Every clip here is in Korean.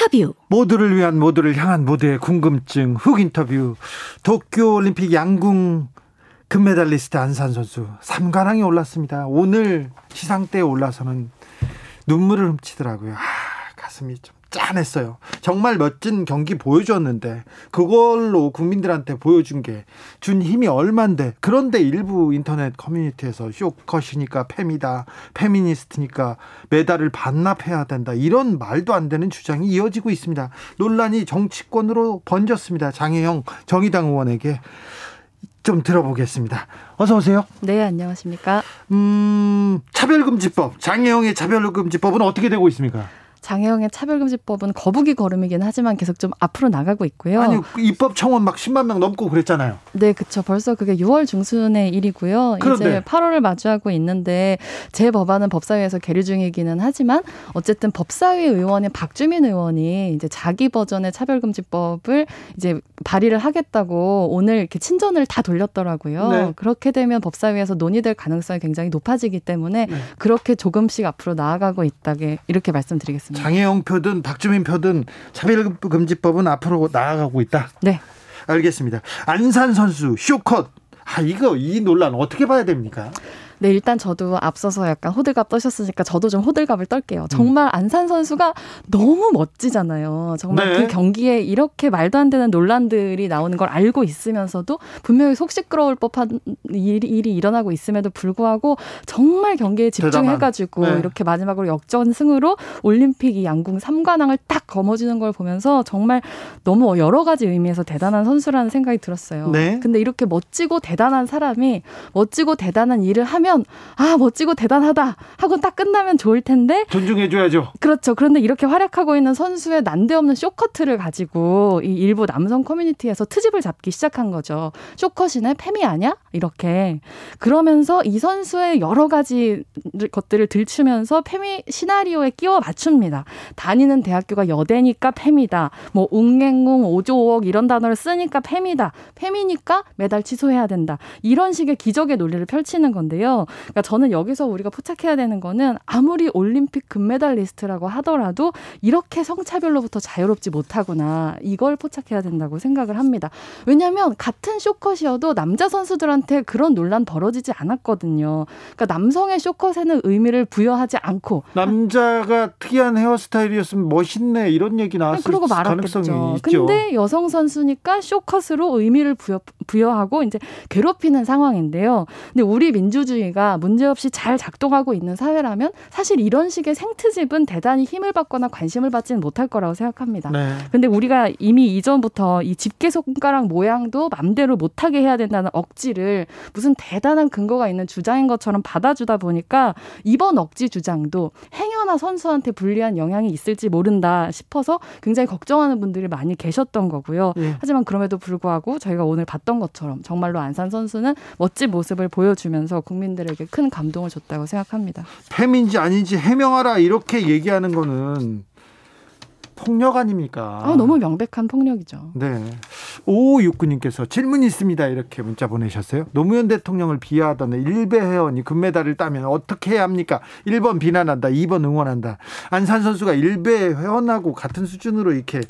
인터뷰 모두를 위한 모두를 향한 모두의 궁금증 훅 인터뷰 도쿄 올림픽 양궁 금메달리스트 안산 선수 3관왕에 올랐습니다. 오늘 시상대에 올라서는 눈물을 훔치더라고요. 아, 가슴이 좀 짠했어요. 정말 멋진 경기 보여줬는데 그걸로 국민들한테 보여준 게 준 힘이 얼만데 그런데 일부 인터넷 커뮤니티에서 쇼컷이니까 페미다 페미니스트니까 메달을 반납해야 된다 이런 말도 안 되는 주장이 이어지고 있습니다. 논란이 정치권으로 번졌습니다. 장혜영 정의당 의원에게 좀 들어보겠습니다. 어서 오세요. 네, 안녕하십니까? 음, 차별금지법, 장혜영의 차별금지법은 어떻게 되고 있습니까? 장혜영의 차별금지법은 거북이 걸음이긴 하지만 계속 좀 앞으로 나가고 있고요. 아니 입법 청원 막 10만 명 넘고 그랬잖아요. 네, 그렇죠. 벌써 그게 6월 중순의 일이고요. 그런데. 이제 8월을 마주하고 있는데 제 법안은 법사위에서 계류 중이기는 하지만 어쨌든 법사위 의원인 박주민 의원이 이제 자기 버전의 차별금지법을 이제 발의를 하겠다고 오늘 이렇게 친전을 다 돌렸더라고요. 네. 그렇게 되면 법사위에서 논의될 가능성이 굉장히 높아지기 때문에 네. 그렇게 조금씩 앞으로 나아가고 있다게 이렇게 말씀드리겠습니다. 장혜영 표든 박주민 표든 차별금지법은 앞으로 나아가고 있다. 네. 알겠습니다. 안산 선수 쇼컷. 아 이거 이 논란 어떻게 봐야 됩니까? 네, 일단 저도 앞서서 약간 호들갑 떠셨으니까 저도 좀 호들갑을 떨게요. 정말 음. 안산 선수가 너무 멋지잖아요. 정말 네. 그 경기에 이렇게 말도 안 되는 논란들이 나오는 걸 알고 있으면서도 분명히 속 시끄러울 법한 일이, 일이 일어나고 있음에도 불구하고 정말 경기에 집중해가지고 네. 이렇게 마지막으로 역전승으로 올림픽 이 양궁 3관왕을 딱 거머쥐는 걸 보면서 정말 너무 여러 가지 의미에서 대단한 선수라는 생각이 들었어요. 네. 근데 이렇게 멋지고 대단한 사람이 멋지고 대단한 일을 하면 하면 아 멋지고 대단하다 하고 딱 끝나면 좋을 텐데 존중해줘야죠. 그렇죠. 그런데 이렇게 활약하고 있는 선수의 난데없는 쇼커트를 가지고 이 일부 남성 커뮤니티에서 트집을 잡기 시작한 거죠. 쇼컷이네 페미 아냐 이렇게 그러면서 이 선수의 여러 가지 것들을 들추면서 페미 시나리오에 끼워 맞춥니다. 다니는 대학교가 여대니까 페미다. 뭐 웅행웅 오조옥 이런 단어를 쓰니까 페미다. 페미니까 메달 취소해야 된다. 이런 식의 기적의 논리를 펼치는 건데요. 그러니까 저는 여기서 우리가 포착해야 되는 거는 아무리 올림픽 금메달리스트라고 하더라도 이렇게 성차별로부터 자유롭지 못하구나. 이걸 포착해야 된다고 생각을 합니다. 왜냐하면 같은 쇼컷이어도 남자 선수들한테 그런 논란 벌어지지 않았거든요. 그러니까 남성의 쇼컷에는 의미를 부여하지 않고 남자가 특이한 헤어스타일이었으면 멋있네 이런 얘기 나왔을 그러고 말았겠죠. 근데 여성 선수니까 쇼컷으로 의미를 부여, 부여하고 이제 괴롭히는 상황인데요. 근데 우리 민주주의 사회가 문제없이 잘 작동하고 있는 사회라면 사실 이런 식의 생트집은 대단히 힘을 받거나 관심을 받지는 못할 거라고 생각합니다. 네. 근데 우리가 이미 이전부터 이 집게 손가락 모양도 맘대로 못하게 해야 된다는 억지를 무슨 대단한 근거가 있는 주장인 것처럼 받아주다 보니까 이번 억지 주장도 행여나 선수한테 불리한 영향이 있을지 모른다 싶어서 굉장히 걱정하는 분들이 많이 계셨던 거고요. 네. 하지만 그럼에도 불구하고 저희가 오늘 봤던 것처럼 정말로 안산 선수는 멋진 모습을 보여주면서 국민 들 국민들에게 큰 감동을 줬다고 생각합니다. 팸인지 아닌지 해명하라 이렇게 얘기하는 거는 폭력 아닙니까? 아, 너무 명백한 폭력이죠. 네. 5569님께서 질문 있습니다. 이렇게 문자 보내셨어요. 노무현 대통령을 비하하던 일베 회원이 금메달을 따면 어떻게 해야 합니까? 1번 비난한다. 2번 응원한다. 안산 선수가 일베 회원하고 같은 수준으로 이렇게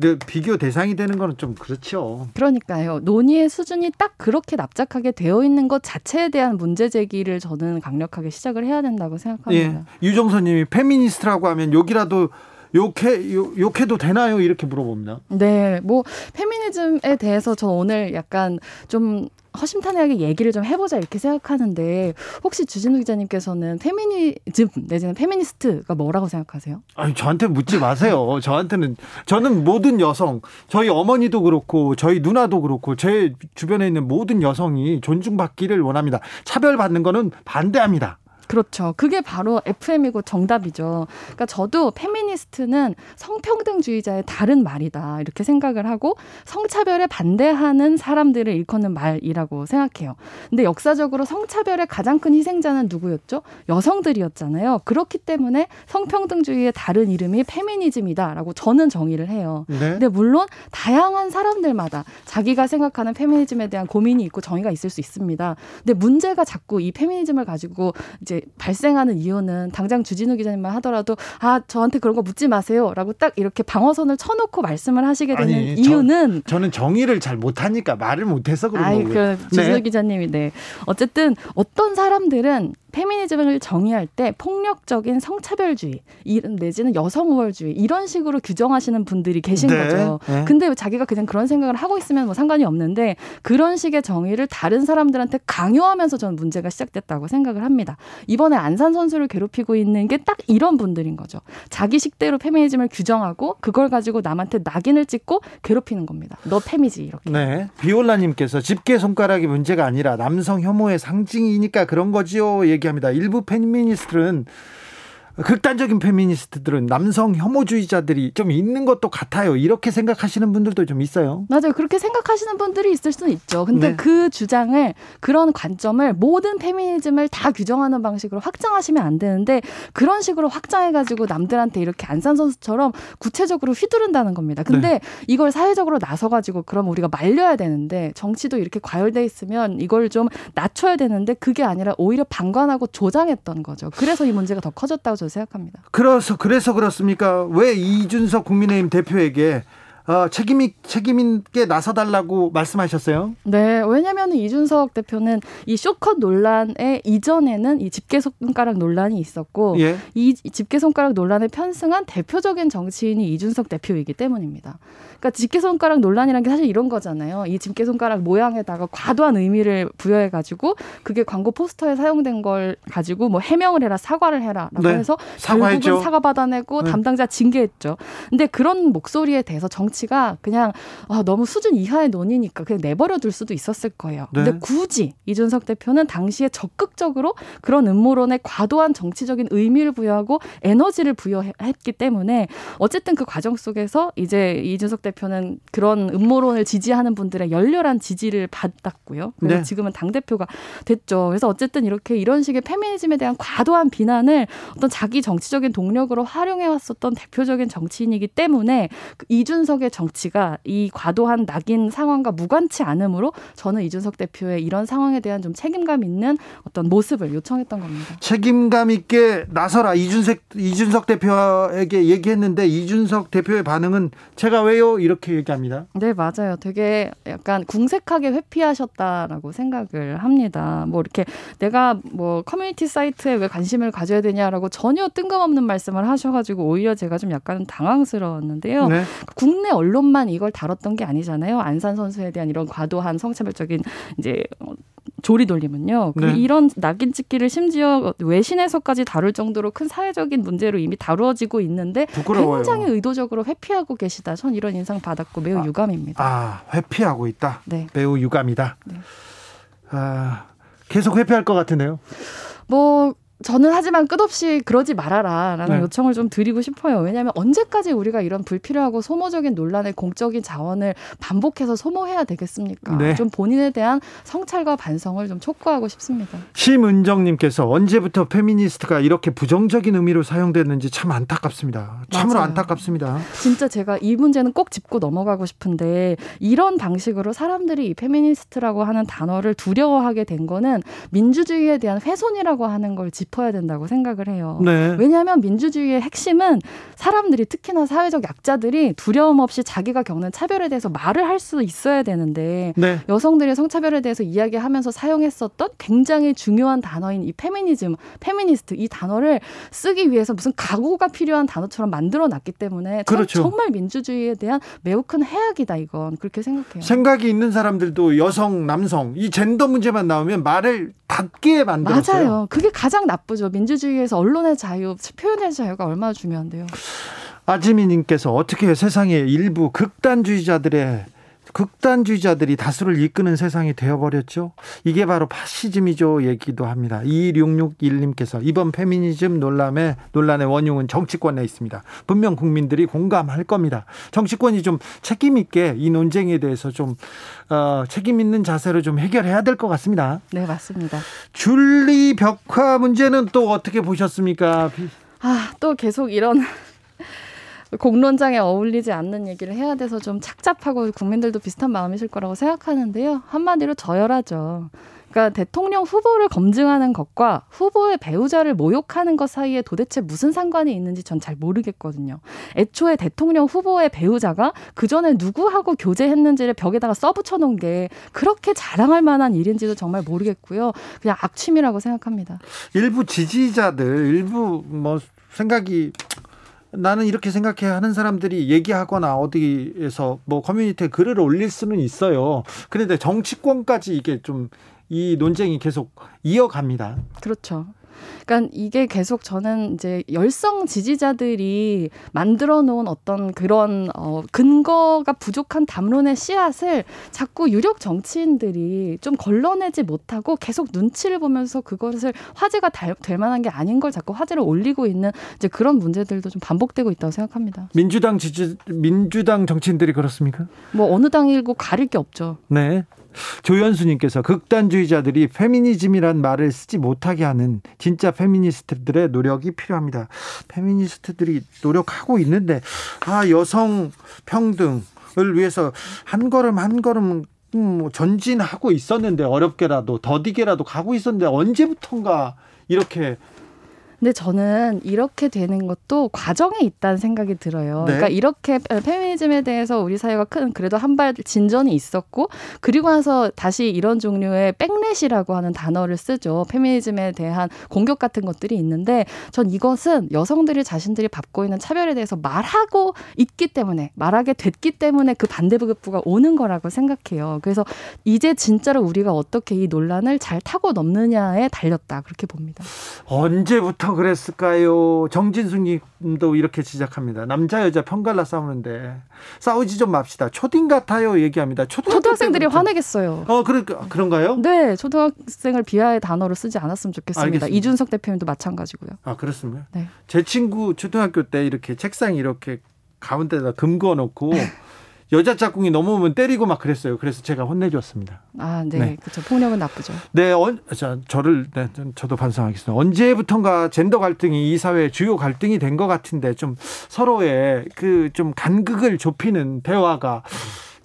그 비교 대상이 되는 거는 좀 그렇죠. 그러니까요. 논의의 수준이 딱 그렇게 납작하게 되어 있는 것 자체에 대한 문제 제기를 저는 강력하게 시작을 해야 된다고 생각합니다. 예. 유정선 님이 페미니스트라고 하면 욕이라도 욕해 욕해도 되나요? 이렇게 물어봅니다. 네, 뭐 페미니즘에 대해서 저 오늘 약간 좀 허심탄회하게 얘기를 좀 해보자 이렇게 생각하는데 혹시 주진우 기자님께서는 페미니즘 내지는 페미니스트가 뭐라고 생각하세요? 아니 저한테 묻지 마세요. 저한테는 저는 모든 여성 저희 어머니도 그렇고 저희 누나도 그렇고 제 주변에 있는 모든 여성이 존중받기를 원합니다. 차별받는 거는 반대합니다. 그렇죠. 그게 바로 FM이고 정답이죠. 그러니까 저도 페미니스트는 성평등주의자의 다른 말이다. 이렇게 생각을 하고 성차별에 반대하는 사람들을 일컫는 말이라고 생각해요. 근데 역사적으로 성차별의 가장 큰 희생자는 누구였죠? 여성들이었잖아요. 그렇기 때문에 성평등주의의 다른 이름이 페미니즘이다라고 저는 정의를 해요. 네. 근데 물론 다양한 사람들마다 자기가 생각하는 페미니즘에 대한 고민이 있고 정의가 있을 수 있습니다. 근데 문제가 자꾸 이 페미니즘을 가지고 이제 발생하는 이유는 당장 주진우 기자님만 하더라도 아 저한테 그런 거 묻지 마세요라고 딱 이렇게 방어선을 쳐놓고 말씀을 하시게 되는 아니, 이유는 저 는 정의를 잘 못하니까 말을 못해서 그런 아이 거고요. 그 주진우 네. 기자님이 네 어쨌든 어떤 사람들은 페미니즘을 정의할 때 폭력적인 성차별주의 이런 내지는 여성 우월주의 이런 식으로 규정하시는 분들이 계신 네, 거죠. 네. 근데 자기가 그냥 그런 생각을 하고 있으면 뭐 상관이 없는데 그런 식의 정의를 다른 사람들한테 강요하면서 저는 문제가 시작됐다고 생각을 합니다. 이번에 안산 선수를 괴롭히고 있는 게 딱 이런 분들인 거죠. 자기 식대로 페미니즘을 규정하고 그걸 가지고 남한테 낙인을 찍고 괴롭히는 겁니다. 너 페미지 이렇게. 네. 비올라님께서 집게 손가락이 문제가 아니라 남성 혐오의 상징이니까 그런 거지요. 얘기 합니다. 일부 페미니스트들은 극단적인 페미니스트들은 남성 혐오주의자들이 좀 있는 것도 같아요. 이렇게 생각하시는 분들도 좀 있어요. 맞아요. 그렇게 생각하시는 분들이 있을 수는 있죠. 근데 네. 그 주장을 그런 관점을 모든 페미니즘을 다 규정하는 방식으로 확장하시면 안 되는데 그런 식으로 확장해 가지고 남들한테 이렇게 안산 선수처럼 구체적으로 휘두른다는 겁니다. 근데 네. 이걸 사회적으로 나서 가지고 그럼 우리가 말려야 되는데 정치도 이렇게 과열돼 있으면 이걸 좀 낮춰야 되는데 그게 아니라 오히려 방관하고 조장했던 거죠. 그래서 이 문제가 더 커졌다고 저는 생각합니다. 그래서 그래서 그렇습니까? 왜 이준석 국민의힘 대표에게 어, 책임 있- 책임 있게 나서달라고 말씀하셨어요? 네, 왜냐하면 이준석 대표는 이 쇼컷 논란의 이전에는 이 집게 손가락 논란이 있었고 예. 이 집게 손가락 논란에 편승한 대표적인 정치인이 이준석 대표이기 때문입니다. 그러니까 집게 손가락 논란이라는 게 사실 이런 거잖아요. 이 집게 손가락 모양에다가 과도한 의미를 부여해 가지고 그게 광고 포스터에 사용된 걸 가지고 뭐 해명을 해라 사과를 해라라고 네, 해서 사과했죠. 결국은 사과 받아내고 네. 담당자 징계했죠. 근데 그런 목소리에 대해서 정치가 그냥 아, 너무 수준 이하의 논의니까 그냥 내버려 둘 수도 있었을 거예요. 네. 근데 굳이 이준석 대표는 당시에 적극적으로 그런 음모론에 과도한 정치적인 의미를 부여하고 에너지를 부여했기 때문에 어쨌든 그 과정 속에서 이제 이준석 대표 는 그런 음모론을 지지하는 분들의 열렬한 지지를 받았고요. 그래서 네. 지금은 당 대표가 됐죠. 그래서 어쨌든 이렇게 이런 식의 페미니즘에 대한 과도한 비난을 어떤 자기 정치적인 동력으로 활용해 왔었던 대표적인 정치인이기 때문에 그 이준석의 정치가 이 과도한 낙인 상황과 무관치 않으므로 저는 이준석 대표의 이런 상황에 대한 좀 책임감 있는 어떤 모습을 요청했던 겁니다. 책임감 있게 나서라 이준석 이준석 대표에게 얘기했는데 이준석 대표의 반응은 제가 왜요 이렇게 얘기합니다. 네, 맞아요. 되게 약간 궁색하게 회피하셨다라고 생각을 합니다. 뭐 이렇게 내가 뭐 커뮤니티 사이트에 왜 관심을 가져야 되냐라고 전혀 뜬금없는 말씀을 하셔가지고 오히려 제가 좀 약간 당황스러웠는데요. 네. 국내 언론만 이걸 다뤘던 게 아니잖아요. 안산 선수에 대한 이런 과도한 성차별적인 이제 어, 조리 돌림은요. 그 네. 이런 낙인 찍기를 심지어 외신에서까지 다룰 정도로 큰 사회적인 문제로 이미 다루어지고 있는데 부끄러워요. 굉장히 의도적으로 회피하고 계시다. 전 이런 인상 받았고 매우 유감입니다. 아 회피하고 있다. 네. 매우 유감이다. 네. 아 계속 회피할 것 같은데요. 뭐 저는 하지만 끝없이 그러지 말아라라는 네. 요청을 좀 드리고 싶어요. 왜냐하면 언제까지 우리가 이런 불필요하고 소모적인 논란에 공적인 자원을 반복해서 소모해야 되겠습니까? 네. 좀 본인에 대한 성찰과 반성을 좀 촉구하고 싶습니다. 심은정님께서 언제부터 페미니스트가 이렇게 부정적인 의미로 사용됐는지 참 안타깝습니다. 참으로 맞아요. 안타깝습니다. 진짜 제가 이 문제는 꼭 짚고 넘어가고 싶은데 이런 방식으로 사람들이 이 페미니스트라고 하는 단어를 두려워하게 된 거는 민주주의에 대한 훼손이라고 하는 걸 짚어야 된다고 생각을 해요. 네. 왜냐하면 민주주의의 핵심은 사람들이 특히나 사회적 약자들이 두려움 없이 자기가 겪는 차별에 대해서 말을 할 수 있어야 되는데 네. 여성들의 성차별에 대해서 이야기하면서 사용했었던 굉장히 중요한 단어인 이 페미니즘, 페미니스트 이 단어를 쓰기 위해서 무슨 각오가 필요한 단어처럼 만들어 놨기 때문에 그렇죠. 정말 민주주의에 대한 매우 큰 해악이다 이건 그렇게 생각해요. 생각이 있는 사람들도 여성, 남성 이 젠더 문제만 나오면 말을 닫게 만들었어요. 맞아요. 그게 가장 나 쁘죠. 민주주의에서 언론의 자유, 표현의 자유가 얼마나 중요한데요. 아지미님께서 어떻게 세상에 일부 극단주의자들의 극단주의자들이 다수를 이끄는 세상이 되어버렸죠. 이게 바로 파시즘이죠. 얘기도 합니다. 2661님께서 이번 페미니즘 논란의, 논란의 원흉은 정치권에 있습니다. 분명 국민들이 공감할 겁니다. 정치권이 좀 책임있게 이 논쟁에 대해서 좀, 어, 책임있는 자세로 좀 해결해야 될 것 같습니다. 네, 맞습니다. 줄리 벽화 문제는 또 어떻게 보셨습니까? 아, 또 계속 이런 공론장에 어울리지 않는 얘기를 해야 돼서 좀 착잡하고 국민들도 비슷한 마음이실 거라고 생각하는데요. 한마디로 저열하죠. 그러니까 대통령 후보를 검증하는 것과 후보의 배우자를 모욕하는 것 사이에 도대체 무슨 상관이 있는지 전 잘 모르겠거든요. 애초에 대통령 후보의 배우자가 그 전에 누구하고 교제했는지를 벽에다가 써붙여 놓은 게 그렇게 자랑할 만한 일인지도 정말 모르겠고요. 그냥 악취미라고 생각합니다. 일부 지지자들, 일부 뭐 생각이 나는 이렇게 생각해 하는 사람들이 얘기하거나 어디에서 뭐 커뮤니티에 글을 올릴 수는 있어요. 그런데 정치권까지 이게 좀 이 논쟁이 계속 이어갑니다. 그렇죠. 그러니까 이게 계속 저는 이제 열성 지지자들이 만들어 놓은 어떤 그런 어 근거가 부족한 담론의 씨앗을 자꾸 유력 정치인들이 좀 걸러내지 못하고 계속 눈치를 보면서 그것을 화제가 될 만한 게 아닌 걸 자꾸 화제를 올리고 있는 이제 그런 문제들도 좀 반복되고 있다고 생각합니다. 민주당 지지 민주당 정치인들이 그렇습니까? 뭐 어느 당이고 가릴 게 없죠. 네. 조현수님께서 극단주의자들이 페미니즘이란 말을 쓰지 못하게 하는 진짜 페미니스트들의 노력이 필요합니다. 페미니스트들이 노력하고 있는데 아 여성 평등을 위해서 한 걸음 한 걸음 음, 뭐 전진하고 있었는데 어렵게라도 더디게라도 가고 있었는데 언제부턴가 이렇게 근데 저는 이렇게 되는 것도 과정에 있다는 생각이 들어요. 네. 그러니까 이렇게 페미니즘에 대해서 우리 사회가 큰 그래도 한 발 진전이 있었고 그리고 나서 다시 이런 종류의 백렛이라고 하는 단어를 쓰죠. 페미니즘에 대한 공격 같은 것들이 있는데 전 이것은 여성들이 자신들이 받고 있는 차별에 대해서 말하고 있기 때문에 말하게 됐기 때문에 그 반대급부가 오는 거라고 생각해요. 그래서 이제 진짜로 우리가 어떻게 이 논란을 잘 타고 넘느냐에 달렸다 그렇게 봅니다. 언제부터 그랬을까요? 정진숙 님도 이렇게 지적합니다. 남자 여자 편갈라 싸우는데 싸우지 좀 맙시다. 초딩 같아요 얘기합니다. 초등학생 들이 때부터. 화내겠어요. 어, 그러니까 그런가요? 네, 초등학생을 비하의 단어로 쓰지 않았으면 좋겠습니다. 알겠습니다. 이준석 대표님도 마찬가지고요. 아, 그렇습니다. 네. 제 친구 초등학교 때 이렇게 책상 이렇게 가운데다 금 그어 놓고 여자 짝꿍이 넘어오면 때리고 막 그랬어요. 그래서 제가 혼내줬습니다. 아, 네. 네. 그렇죠. 폭력은 나쁘죠. 네, 어, 자, 저를, 네, 저도 반성하겠습니다. 언제부턴가 젠더 갈등이 이 사회의 주요 갈등이 된 것 같은데 좀 서로의 그 좀 간극을 좁히는 대화가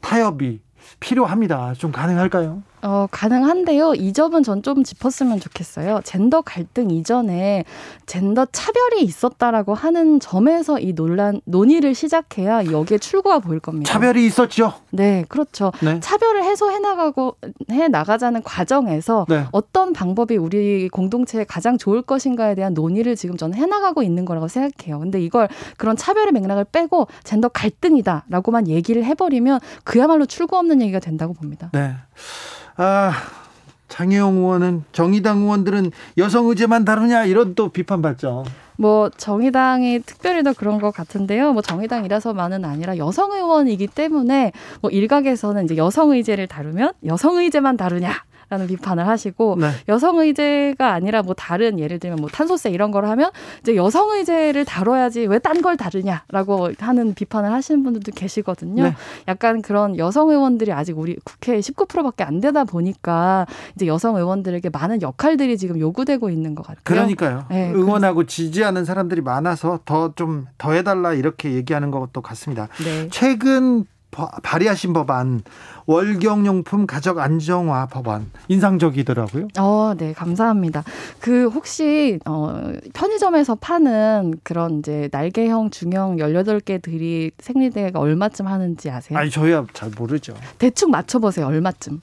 타협이 필요합니다. 좀 가능할까요? 어, 가능한데요. 이 점은 전 좀 짚었으면 좋겠어요. 젠더 갈등 이전에 젠더 차별이 있었다라고 하는 점에서 이 논란, 논의를 시작해야 여기에 출구가 보일 겁니다. 차별이 있었죠? 네, 그렇죠. 네. 차별을 해소해 나가고, 해 나가자는 과정에서 네. 어떤 방법이 우리 공동체에 가장 좋을 것인가에 대한 논의를 지금 저는 해 나가고 있는 거라고 생각해요. 근데 이걸 그런 차별의 맥락을 빼고 젠더 갈등이다라고만 얘기를 해버리면 그야말로 출구 없는 얘기가 된다고 봅니다. 네. 아, 장혜영 의원은 정의당 의원들은 여성 의제만 다루냐 이런 또 비판받죠. 뭐 정의당이 특별히 더 그런 것 같은데요. 뭐 정의당이라서만은 아니라 여성 의원이기 때문에 뭐 일각에서는 이제 여성 의제를 다루면 여성 의제만 다루냐 라는 비판을 하시고 네. 여성 의제가 아니라 뭐 다른 예를 들면 뭐 탄소세 이런 걸 하면 이제 여성 의제를 다뤄야지 왜 딴 걸 다루냐라고 하는 비판을 하시는 분들도 계시거든요. 네. 약간 그런 여성 의원들이 아직 우리 국회에 19%밖에 안 되다 보니까 이제 여성 의원들에게 많은 역할들이 지금 요구되고 있는 것 같아요. 그러니까요. 네, 응원하고 지지하는 사람들이 많아서 더 좀 더 해달라 이렇게 얘기하는 것도 같습니다. 네. 최근 발의하신 법안 월경용품 가족 안정화 법안 인상적이더라고요. 어, 네, 감사합니다. 그 혹시 어 편의점에서 파는 그런 이제 날개형 중형 18개 들이 생리대가 얼마쯤 하는지 아세요? 아니, 저희야 잘 모르죠. 대충 맞춰 보세요. 얼마쯤?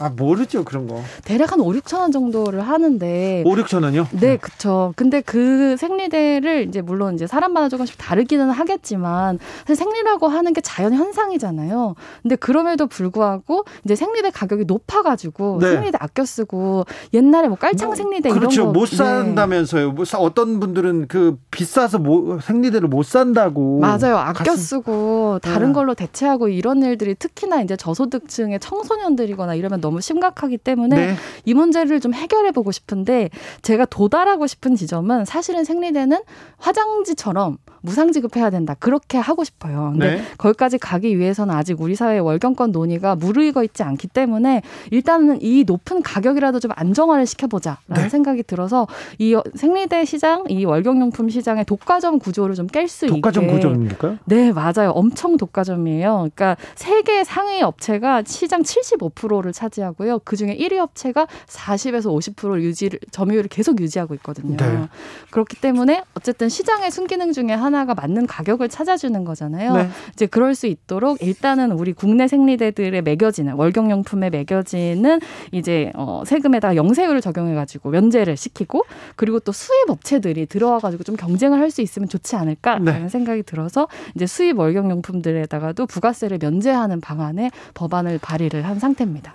아 모르죠 그런 거. 대략 한 5, 6천 원 정도를 하는데 5, 6천 원요? 네, 그렇죠. 근데 그 생리대를 이제 물론 이제 사람마다 조금씩 다르기는 하겠지만 사실 생리라고 하는 게 자연 현상이잖아요. 근데 그럼에도 불구하고 이제 생리대 가격이 높아 가지고 네. 생리대 아껴 쓰고 옛날에 뭐 깔창 생리대 그렇죠. 이런 거못 산다면서요. 네. 못 사, 어떤 분들은 그 비싸서 뭐, 생리대를 못 산다고. 맞아요. 아껴 가슴- 쓰고 다른 네. 걸로 대체하고 이런 일들이 특히나 이제 저소득층의 청소년들이거나 이러면 너무 심각하기 때문에 네. 이 문제를 좀 해결해 보고 싶은데 제가 도달하고 싶은 지점은 사실은 생리대는 화장지처럼 무상 지급해야 된다. 그렇게 하고 싶어요. 근데 네. 거기까지 가기 위해서는 아직 우리 사회의 월경권 논의가 무르익어 있지 않기 때문에 일단은 이 높은 가격이라도 좀 안정화를 시켜보자라는 네. 생각이 들어서 이 생리대 시장, 이 월경용품 시장의 독과점 구조를 좀 깰 수 있게 독과점 구조입니까? 네, 맞아요. 엄청 독과점이에요. 그러니까 세계 상위 업체가 시장 75%를 차지하고요. 그 중에 1위 업체가 40에서 50% 유지를 점유율을 계속 유지하고 있거든요. 네. 그렇기 때문에 어쨌든 시장의 순기능 중에 하나 가 맞는 가격을 찾아주는 거잖아요. 네. 이제 그럴 수 있도록 일단은 우리 국내 생리대들의 매겨지는 월경용품에 매겨지는 이제 어 세금에다가 영세율을 적용해가지고 면제를 시키고 그리고 또 수입 업체들이 들어와가지고 좀 경쟁을 할 수 있으면 좋지 않을까라는 네. 생각이 들어서 이제 수입 월경용품들에다가도 부가세를 면제하는 방안에 법안을 발의를 한 상태입니다.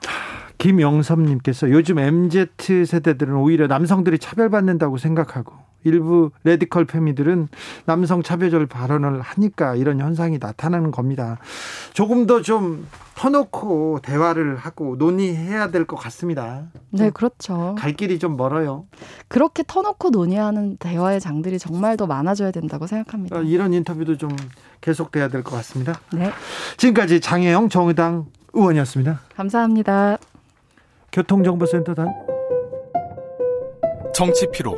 김영섭님께서 요즘 MZ 세대들은 오히려 남성들이 차별받는다고 생각하고 일부 radical 페미들은 남성 차별적 발언을 하니까 이런 현상이 나타나는 겁니다. 조금 더 좀 터놓고 대화를 하고 논의해야 될 것 같습니다. 네, 그렇죠. 갈 길이 좀 멀어요. 그렇게 터놓고 논의하는 대화의 장들이 정말 더 많아져야 된다고 생각합니다. 어, 이런 인터뷰도 좀 계속돼야 될 것 같습니다. 네, 지금까지 장혜영 정의당 의원이었습니다. 감사합니다. 교통정보센터 단 정치 피로,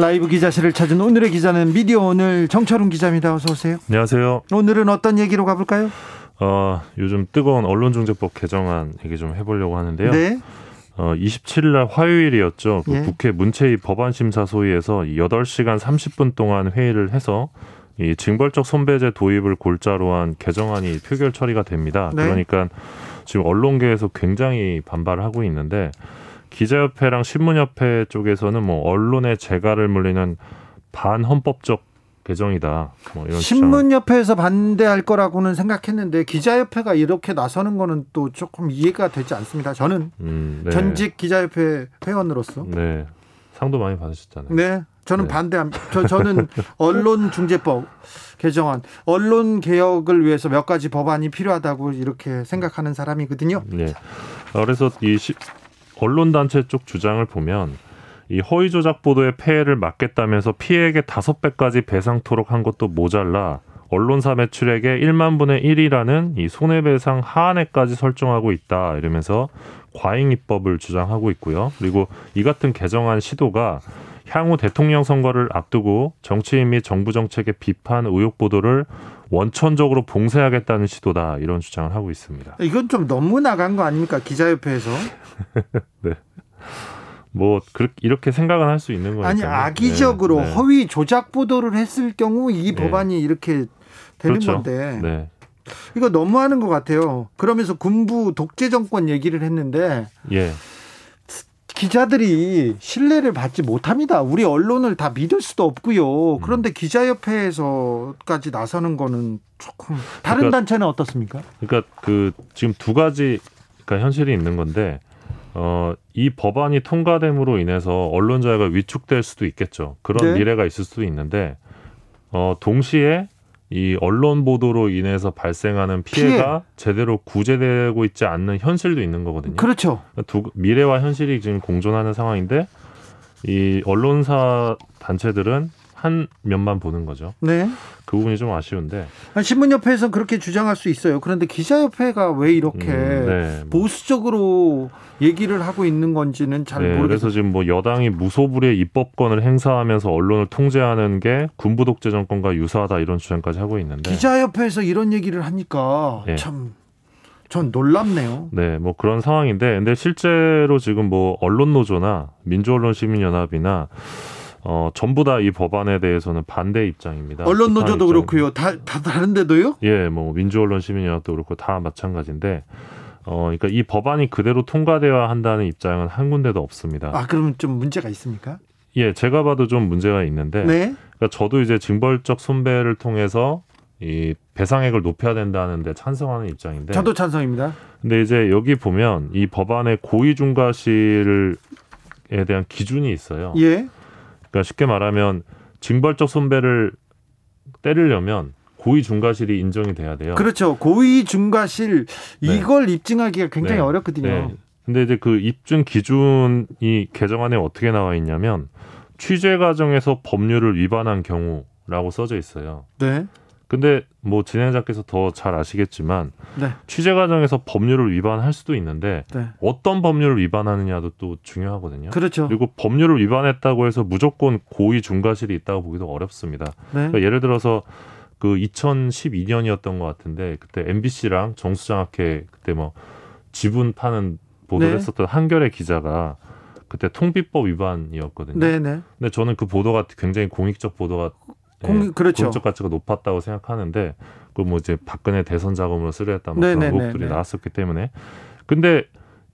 라이브 기자실을 찾은 오늘의 기자는 미디어 오늘 정철웅 기자입니다. 어서 오세요. 안녕하세요. 오늘은 어떤 얘기로 가볼까요? 어, 요즘 뜨거운 언론중재법 개정안 얘기 좀 해보려고 하는데요. 네. 어, 27일 날 화요일이었죠. 그 예. 국회 문체위 법안심사 소위에서 8시간 30분 동안 회의를 해서 이 징벌적 손배제 도입을 골자로 한 개정안이 표결 처리가 됩니다. 네. 그러니까 지금 언론계에서 굉장히 반발을 하고 있는데 기자협회랑 신문협회 쪽에서는 뭐 언론의 재갈을 물리는 반헌법적 개정이다. 뭐 이런. 신문협회에서 반대할 거라고는 생각했는데 기자협회가 이렇게 나서는 거는 또 조금 이해가 되지 않습니다. 저는 음, 네. 전직 기자협회 회원으로서 네. 상도 많이 받으셨잖아요. 네. 저는 네. 반대합니다. 저, 저는 언론중재법 개정안, 언론 개혁을 위해서 몇 가지 법안이 필요하다고 이렇게 생각하는 사람이거든요. 네. 어, 그래서 이 시, 언론 단체 쪽 주장을 보면 이 허위 조작 보도의 폐해를 막겠다면서 피해액의 다섯 배까지 배상토록 한 것도 모자라 언론사 매출액의 1만 분의 1이라는 이 손해배상 하한액까지 설정하고 있다 이러면서 과잉 입법을 주장하고 있고요. 그리고 이 같은 개정안 시도가 향후 대통령 선거를 앞두고 정치인 및 정부 정책의 비판 의혹 보도를 원천적으로 봉쇄하겠다는 시도다 이런 주장을 하고 있습니다. 이건 좀 너무 나간 거 아닙니까? 기자협회에서. 뭐 그렇게 이렇게 생각은 할 수 있는 거니까. 아니, 악의적으로 네, 네. 허위 조작 보도를 했을 경우 이 네. 법안이 이렇게 되는 그렇죠. 건데 네. 이거 너무하는 것 같아요. 그러면서 군부 독재 정권 얘기를 했는데 예. 기자들이 신뢰를 받지 못합니다. 우리 언론을 다 믿을 수도 음. 없고요. 그런데 기자협회에서까지 나서는 거는 조금 다른 그러니까- 단체는 어떻습니까? 그러니까 그 지금 두 가지 그러니까 현실이 있는 건데 어, 이 법안이 통과됨으로 인해서 언론 자유가 위축될 수도 있겠죠. 그런 네. 미래가 있을 수도 있는데 어, 동시에 이 언론 보도로 인해서 발생하는 피해가 제대로 구제되고 있지 않는 현실도 있는 거거든요. 그렇죠. 두, 미래와 현실이 지금 공존하는 상황인데 이 언론사 단체들은 한 면만 보는 거죠. 네. 그 부분이 좀 아쉬운데. 신문협회에서 그렇게 주장할 수 있어요. 그런데 기자협회가 왜 이렇게 음, 네. 보수적으로 얘기를 하고 있는 건지는 잘 네, 모르겠어요. 그래서 지금 뭐 여당이 무소불위의 입법권을 행사하면서 언론을 통제하는 게 군부 독재 정권과 유사하다 이런 주장까지 하고 있는데. 기자협회에서 이런 얘기를 하니까 예. 참전 놀랍네요. 네, 뭐 그런 상황인데, 근데 실제로 지금 뭐 언론 노조나 민주언론 시민연합이나 어 전부 다 이 법안에 대해서는 반대 입장입니다. 언론 노조도 입장입니다. 그렇고요. 다, 다 다른 데도요? 예, 뭐 민주언론 시민연합도 그렇고 다 마찬가지인데, 어, 그러니까 이 법안이 그대로 통과되어야 한다는 입장은 한 군데도 없습니다. 아, 그러면 좀 문제가 있습니까? 예, 제가 봐도 좀 문제가 있는데, 네. 그러니까 저도 이제 징벌적 손배를 통해서 이 배상액을 높여야 된다는데 찬성하는 입장인데, 저도 찬성입니다. 근데 이제 여기 보면 이 법안의 고의 중과실에 대한 기준이 있어요. 예. 그러니까 쉽게 말하면 징벌적 손배를 때리려면 고의 중과실이 인정이 돼야 돼요. 그렇죠. 고의 중과실 네. 이걸 입증하기가 굉장히 네. 어렵거든요. 네. 근데 이제 그 입증 기준이 개정안에 어떻게 나와 있냐면 취재 과정에서 법률을 위반한 경우라고 써져 있어요. 네. 근데 뭐 진행자께서 더 잘 아시겠지만 네. 취재 과정에서 법률을 위반할 수도 있는데 네. 어떤 법률을 위반하느냐도 또 중요하거든요. 그렇죠. 그리고 법률을 위반했다고 해서 무조건 고의 중과실이 있다고 보기도 어렵습니다. 네. 그러니까 예를 들어서 그 2012년이었던 것 같은데 그때 MBC랑 정수장학회 그때 뭐 지분 파는 보도를 네. 했었던 한겨레 기자가 그때 통비법 위반이었거든요. 네, 네. 근데 저는 그 보도가 굉장히 공익적 보도가 공- 예, 그렇죠. 공익적 가치가 높았다고 생각하는데 그뭐 이제 박근혜 대선 자금으로 쓰려 했다 뭐 네, 그런 네, 네, 의혹들이 네. 나왔었기 때문에 근데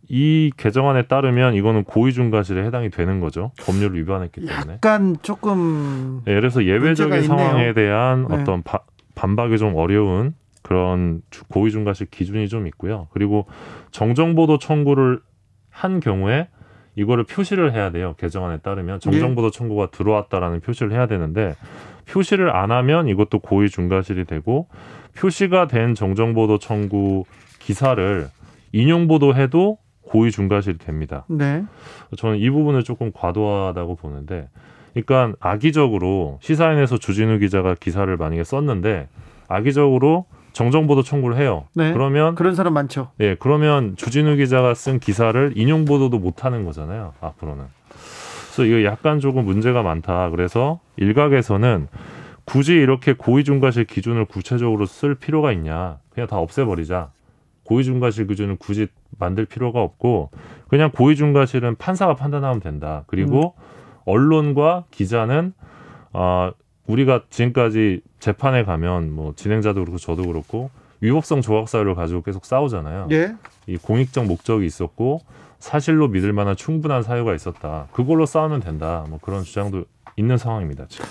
이 개정안에 따르면 이거는 고의 중과실에 해당이 되는 거죠. 법률을 위반했기 때문에. 약간 조금 예, 그래서 예외적인. 상황에 대한 네. 어떤 바- 반박이 좀 어려운 그런 주- 고의중과실 기준이 좀 있고요. 그리고 정정보도 청구를 한 경우에 이거를 표시를 해야 돼요. 개정안에 따르면 정정보도 청구가 들어왔다라는 표시를 해야 되는데 표시를 안 하면 이것도 고의 중과실이 되고 표시가 된 정정보도 청구 기사를 인용 보도해도 고의 중과실이 됩니다. 네. 저는 이 부분을 조금 과도하다고 보는데, 그러니까 악의적으로 시사인에서 주진우 기자가 기사를 만약에 썼는데 악의적으로 정정보도 청구를 해요. 네. 그러면 그런 사람 많죠. 예 그러면 주진우 기자가 쓴 기사를 인용 보도도 못 하는 거잖아요. 앞으로는. 그래서 이거 약간 조금 문제가 많다. 그래서 일각에서는 굳이 이렇게 고의중과실 기준을 구체적으로 쓸 필요가 있냐? 그냥 다 없애버리자. 고의중과실 기준을 굳이 만들 필요가 없고 그냥 고의중과실은 판사가 판단하면 된다. 그리고 언론과 기자는 아 우리가 지금까지 재판에 가면 뭐 진행자도 그렇고 저도 그렇고 위법성 조각 사유를 가지고 계속 싸우잖아요. 예. 이 공익적 목적이 있었고 사실로 믿을 만한 충분한 사유가 있었다. 그걸로 싸우면 된다. 뭐 그런 주장도 있는 상황입니다. 지금.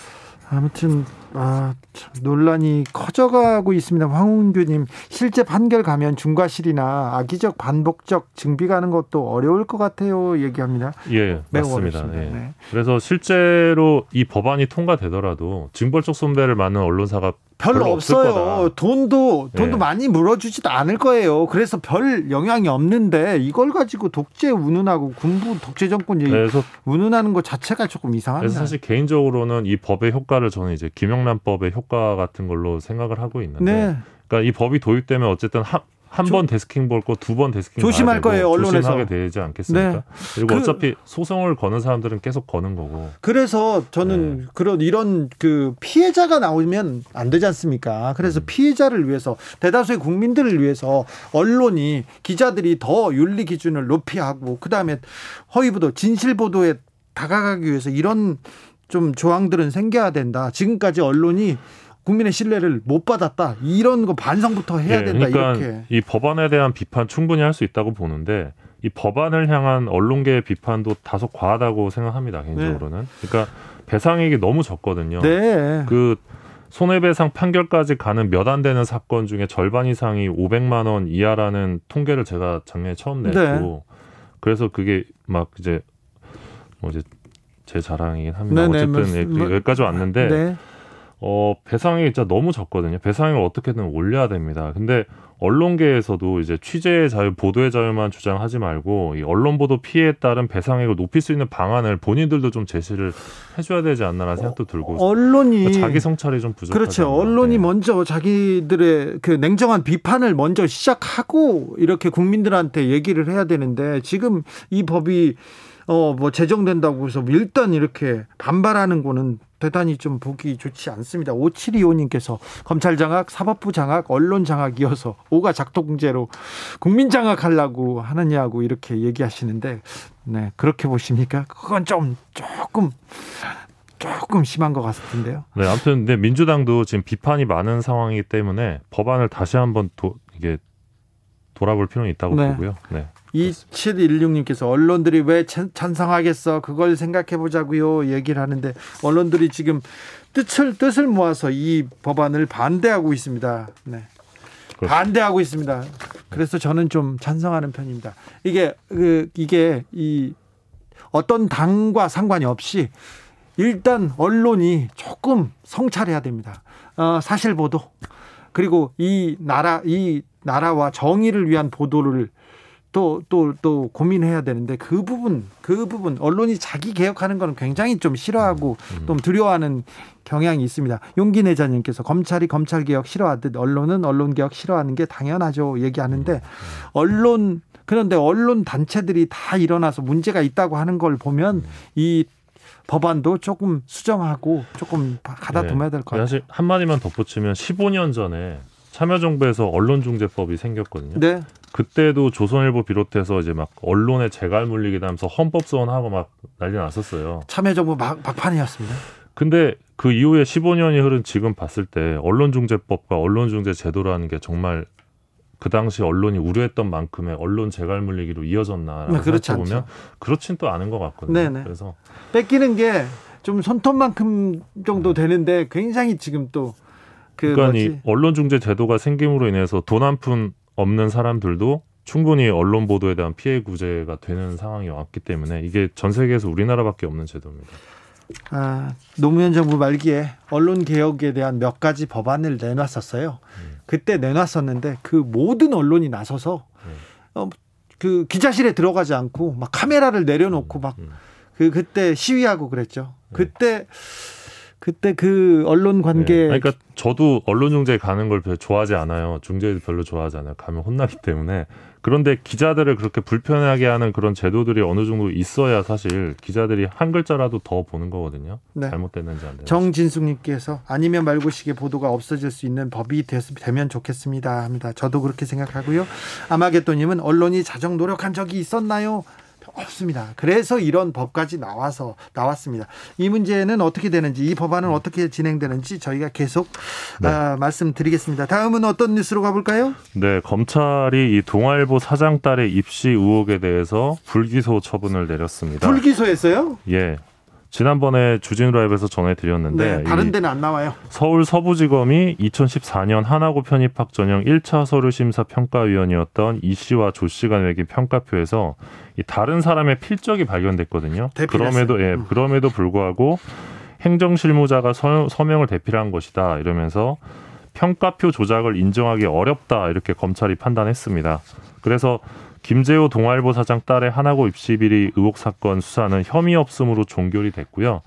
아무튼 아, 참 논란이 커져가고 있습니다. 황운규님 실제 판결 가면 중과실이나 악의적 반복적 증비 가는 것도 어려울 것 같아요. 얘기합니다. 예, 매우 맞습니다. 예. 네. 그래서 실제로 이 법안이 통과되더라도 징벌적 손배를 맞는 언론사가 별로, 없어요. 거다. 돈도 돈도 예. 많이 물어주지도 않을 거예요. 그래서 별 영향이 없는데 이걸 가지고 독재 운운하고 군부 독재 정권 얘기 그래서 운운하는 것 자체가 조금 그래서 이상합니다. 사실 개인적으로는 이 법의 효과를 저는 이제 김영란법의 효과 같은 걸로 생각을 하고 있는데, 네. 그러니까 이 법이 도입되면 어쨌든 한 한 번 데스킹 볼 거 두 번 데스킹 조심할 거예요, 언론에서. 조심하게 되지 않겠습니까? 네. 그리고 그- 어차피 소송을 거는 사람들은 계속 거는 거고. 그래서 저는 네. 그런 이런 그 피해자가 나오면 안 되지 않습니까? 그래서 음. 피해자를 위해서 대다수의 국민들을 위해서 언론이 기자들이 더 윤리 기준을 높이 하고 그다음에 허위 보도, 진실 보도에 다가가기 위해서 이런 좀 조항들은 생겨야 된다. 지금까지 언론이 국민의 신뢰를 못 받았다. 이런 거 반성부터 해야 예, 된다. 그러니까 이렇게. 이 법안에 대한 비판 충분히 할 수 있다고 보는데 이 법안을 향한 언론계의 비판도 다소 과하다고 생각합니다 개인적으로는. 그러니까 배상액이 너무 적거든요. 네. 그 손해배상 판결까지 가는 몇 안 되는 사건 중에 절반 이상이 500만 원 이하라는 통계를 제가 작년에 처음 냈고 네. 그래서 그게 막 이제 뭐 이제 제 자랑이긴 합니다. 네, 네, 어쨌든 뭐, 예, 여기까지 왔는데 네. 어, 배상이 진짜 너무 적거든요. 배상액을 어떻게든 올려야 됩니다. 근데 언론계에서도 이제 취재의 자유, 보도의 자유만 주장하지 말고 이 언론 보도 피해에 따른 배상액을 높일 수 있는 방안을 본인들도 좀 제시를 해줘야 되지 않나라는 생각도 들고 언론이 그러니까 자기 성찰이 좀 부족하죠. 그렇죠. 언론이 먼저 자기들의 그 냉정한 비판을 먼저 시작하고 이렇게 국민들한테 얘기를 해야 되는데 지금 이 법이 어 뭐 제정된다고 해서 일단 이렇게 반발하는 거는 대단히 좀 보기 좋지 않습니다. 5725님께서 검찰 장악, 사법부 장악, 언론 장악이어서 오가 작동제로 국민 장악하려고 하느냐고 이렇게 얘기하시는데 네 그렇게 보십니까? 그건 좀 조금 조금 심한 것 같은데요. 네, 아무튼 근데 민주당도 지금 비판이 많은 상황이기 때문에 법안을 다시 한번 도, 이게 돌아볼 필요는 있다고 네. 보고요. 네. 2716님께서 언론들이 왜 찬- 찬성하겠어? 그걸 생각해 보자고요. 얘기를 하는데 언론들이 지금 뜻을 뜻을 모아서 이 법안을 반대하고 있습니다. 네. 반대하고 있습니다. 그래서 저는 좀 찬성하는 편입니다. 이게 그 이게 이 어떤 당과 상관이 없이 일단 언론이 조금 성찰해야 됩니다. 어, 사실 보도 그리고 이 나라 이 나라와 정의를 위한 보도를 또 또 또 고민해야 되는데 그 부분 그 부분 언론이 자기 개혁하는 거는 굉장히 좀 싫어하고 좀 두려워하는 경향이 있습니다. 용기 내자님께서 검찰이 검찰 개혁 싫어하듯 언론은 언론 개혁 싫어하는 게 당연하죠 얘기하는데 언론 그런데 언론 단체들이 다 일어나서 문제가 있다고 하는 걸 보면 이 법안도 조금 수정하고 조금 가다듬어야 될 것 같아요. 사실 한 마디만 덧붙이면 15년 전에 참여정부에서 언론중재법이 생겼거든요. 네. 그때도 조선일보 비롯해서 이제 막 언론에 재갈 물리기도 하면서 헌법 소원하고 막 난리 났었어요. 참여정부 막, 막판이었습니다. 근데 그 이후에 15년이 흐른 지금 봤을 때 언론중재법과 언론중재 제도라는 게 정말 그 당시 언론이 우려했던 만큼의 언론 재갈 물리기로 이어졌나라고 네, 그렇지 생각해 보면 않죠. 그렇진 또 않은 것 같거든요. 네네. 그래서 뺏기는 게 좀 손톱만큼 정도 되는데 굉장히 지금 또 그 그러니까? 이 언론 중재 제도가 생김으로 인해서 돈 한 푼 없는 사람들도 충분히 언론 보도에 대한 피해 구제가 되는 상황이 왔기 때문에 이게 전 세계에서 우리나라밖에 없는 제도입니다. 아, 노무현 정부 말기에 언론 개혁에 대한 몇 가지 법안을 내놨었어요. 음. 그때 내놨었는데 그 모든 언론이 나서서 음. 어, 그 기자실에 들어가지 않고 막 카메라를 내려놓고 막 음. 그 그때 시위하고 그랬죠. 그때 그때 그 언론 관계 네. 그러니까 저도 언론 중재 가는 걸 별로 좋아하지 않아요. 중재도 별로 좋아하지 않아요. 가면 혼나기 때문에. 그런데 기자들을 그렇게 불편하게 하는 그런 제도들이 어느 정도 있어야 사실 기자들이 한 글자라도 더 보는 거거든요. 네. 잘못됐는지 안 됐는지. 정진숙님께서 아니면 말고 시계 보도가 없어질 수 있는 법이 됐, 되면 좋겠습니다 합니다. 저도 그렇게 생각하고요. 아마겟도님은 언론이 자정 노력한 적이 있었나요? 없습니다. 그래서 이런 법까지 나와서 나왔습니다. 이 문제는 어떻게 되는지 이 법안은 어떻게 진행되는지 저희가 계속 네. 아, 말씀드리겠습니다. 다음은 어떤 뉴스로 가볼까요? 네, 검찰이 이 동아일보 사장 딸의 입시 의혹에 대해서 불기소 처분을 내렸습니다. 불기소했어요? 예. 지난번에 주진 라이브에서 전해드렸는데 네, 다른 이 데는 안 나와요. 서울 서부지검이 2014년 하나고 편입학 전형 1차 서류 심사 평가위원이었던 이 씨와 조 씨가 매긴 평가표에서 이 다른 사람의 필적이 발견됐거든요. 대필했어요. 그럼에도 예, 음. 그럼에도 불구하고 행정실무자가 서, 서명을 대필한 것이다 이러면서 평가표 조작을 인정하기 어렵다 이렇게 검찰이 판단했습니다. 그래서 김재호 동아일보 사장 딸의 하나고 입시 비리 의혹 사건 수사는 혐의 없음으로 종결이 됐고요.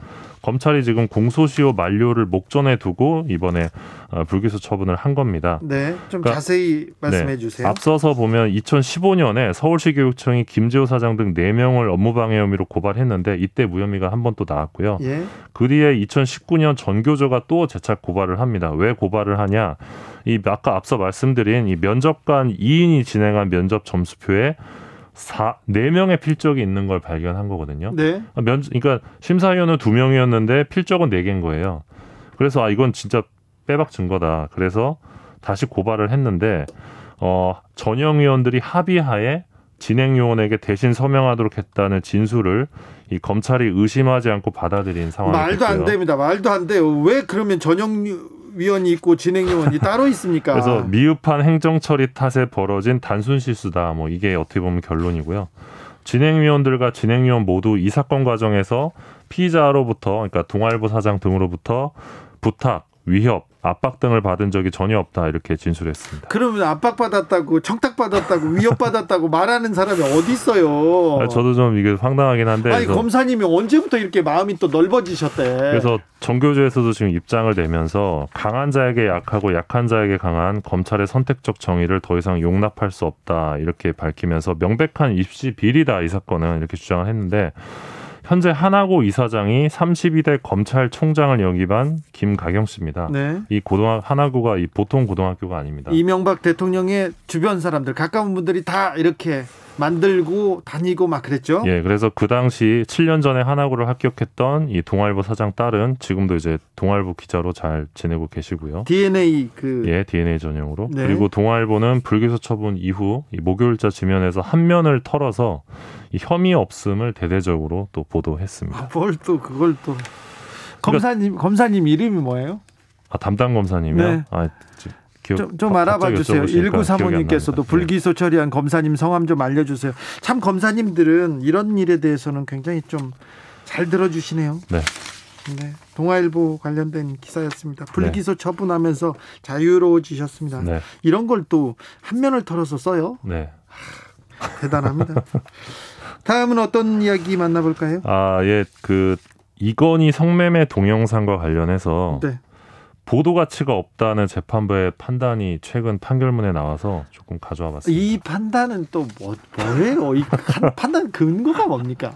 검찰이 지금 공소시효 만료를 목전에 두고 이번에 어, 불기소 처분을 한 겁니다. 네, 좀 그러니까- 자세히 말씀해 네. 주세요. 앞서서 보면 2015년에 서울시 교육청이 김재호 사장 등 4명을 업무방해 혐의로 고발했는데 이때 무혐의가 한 번 또 나왔고요. 예. 그 뒤에 2019년 전교조가 또 재차 고발을 합니다. 왜 고발을 하냐? 이 아까 앞서 말씀드린 이 면접관 2인이 진행한 면접 점수표에 사, 4명의 필적이 있는 걸 발견한 거거든요. 네. 아, 면, 그러니까 심사위원은 두 명이었는데 필적은 네 개인 거예요. 그래서 아 이건 진짜 빼박 증거다. 그래서 다시 고발을 했는데 어 전형위원들이 합의하에 진행요원에게 대신 서명하도록 했다는 진술을 이 검찰이 의심하지 않고 받아들인 상황이 말도 안 됐고요. 됩니다. 말도 안 돼요. 왜 그러면 전형 위원이 있고 진행 요원이 따로 있습니까? 그래서 미흡한 행정 처리 탓에 벌어진 단순 실수다. 뭐 이게 어떻게 보면 결론이고요. 진행위원들과 진행위원 모두 이 사건 과정에서 피의자로부터 그러니까 동아일보 사장 등으로부터 부탁, 위협, 압박 등을 받은 적이 전혀 없다 이렇게 진술했습니다. 그러면 압박 받았다고 청탁 받았다고 위협 받았다고 말하는 사람이 어디 있어요? 아, 저도 좀 이게 황당하긴 한데 아니 검사님이 언제부터 이렇게 마음이 또 넓어지셨대? 그래서 정교조에서도 지금 입장을 내면서 강한 자에게 약하고 약한 자에게 강한 검찰의 선택적 정의를 더 이상 용납할 수 없다 이렇게 밝히면서 명백한 입시 비리다 이 사건은 이렇게 주장을 했는데 현재 하나고 이사장이 32대 검찰총장을 역임한 김가경 씨입니다. 네. 이 고등학 하나고가 이 보통 고등학교가 아닙니다. 이명박 대통령의 주변 사람들 가까운 분들이 다 이렇게 만들고 다니고 막 그랬죠. 예, 그래서 그 당시 7년 전에 하나고를 합격했던 이 동아일보 사장 딸은 지금도 이제 동아일보 기자로 잘 지내고 계시고요. DNA 그 예, DNA 전용으로. 네. 그리고 동아일보는 불기소 처분 이후 이 목요일자 지면에서 한 면을 털어서 이 혐의 없음을 대대적으로 또 보도했습니다. 뭘또 그걸 또 검사님 검사님 이름이 뭐예요? 아, 담당 검사님이요? 네. 아, 좀, 좀 가- 알아봐 주세요. 여쭤보시니까 기억이 안 1935님께서도 납니다. 불기소 처리한 검사님 성함 좀 알려주세요. 참 검사님들은 이런 일에 대해서는 굉장히 좀 잘 들어주시네요. 네. 네. 동아일보 관련된 기사였습니다. 불기소 처분하면서 자유로워지셨습니다. 네. 이런 걸 또 한 면을 털어서 써요. 네. 대단합니다. 다음은 어떤 이야기 만나볼까요? 아, 예, 그 이건희 성매매 동영상과 관련해서 네. 보도 가치가 없다는 재판부의 판단이 최근 판결문에 나와서 조금 가져와 봤습니다. 이 판단은 또 뭐, 뭐예요? 이 판- 판단 근거가 뭡니까?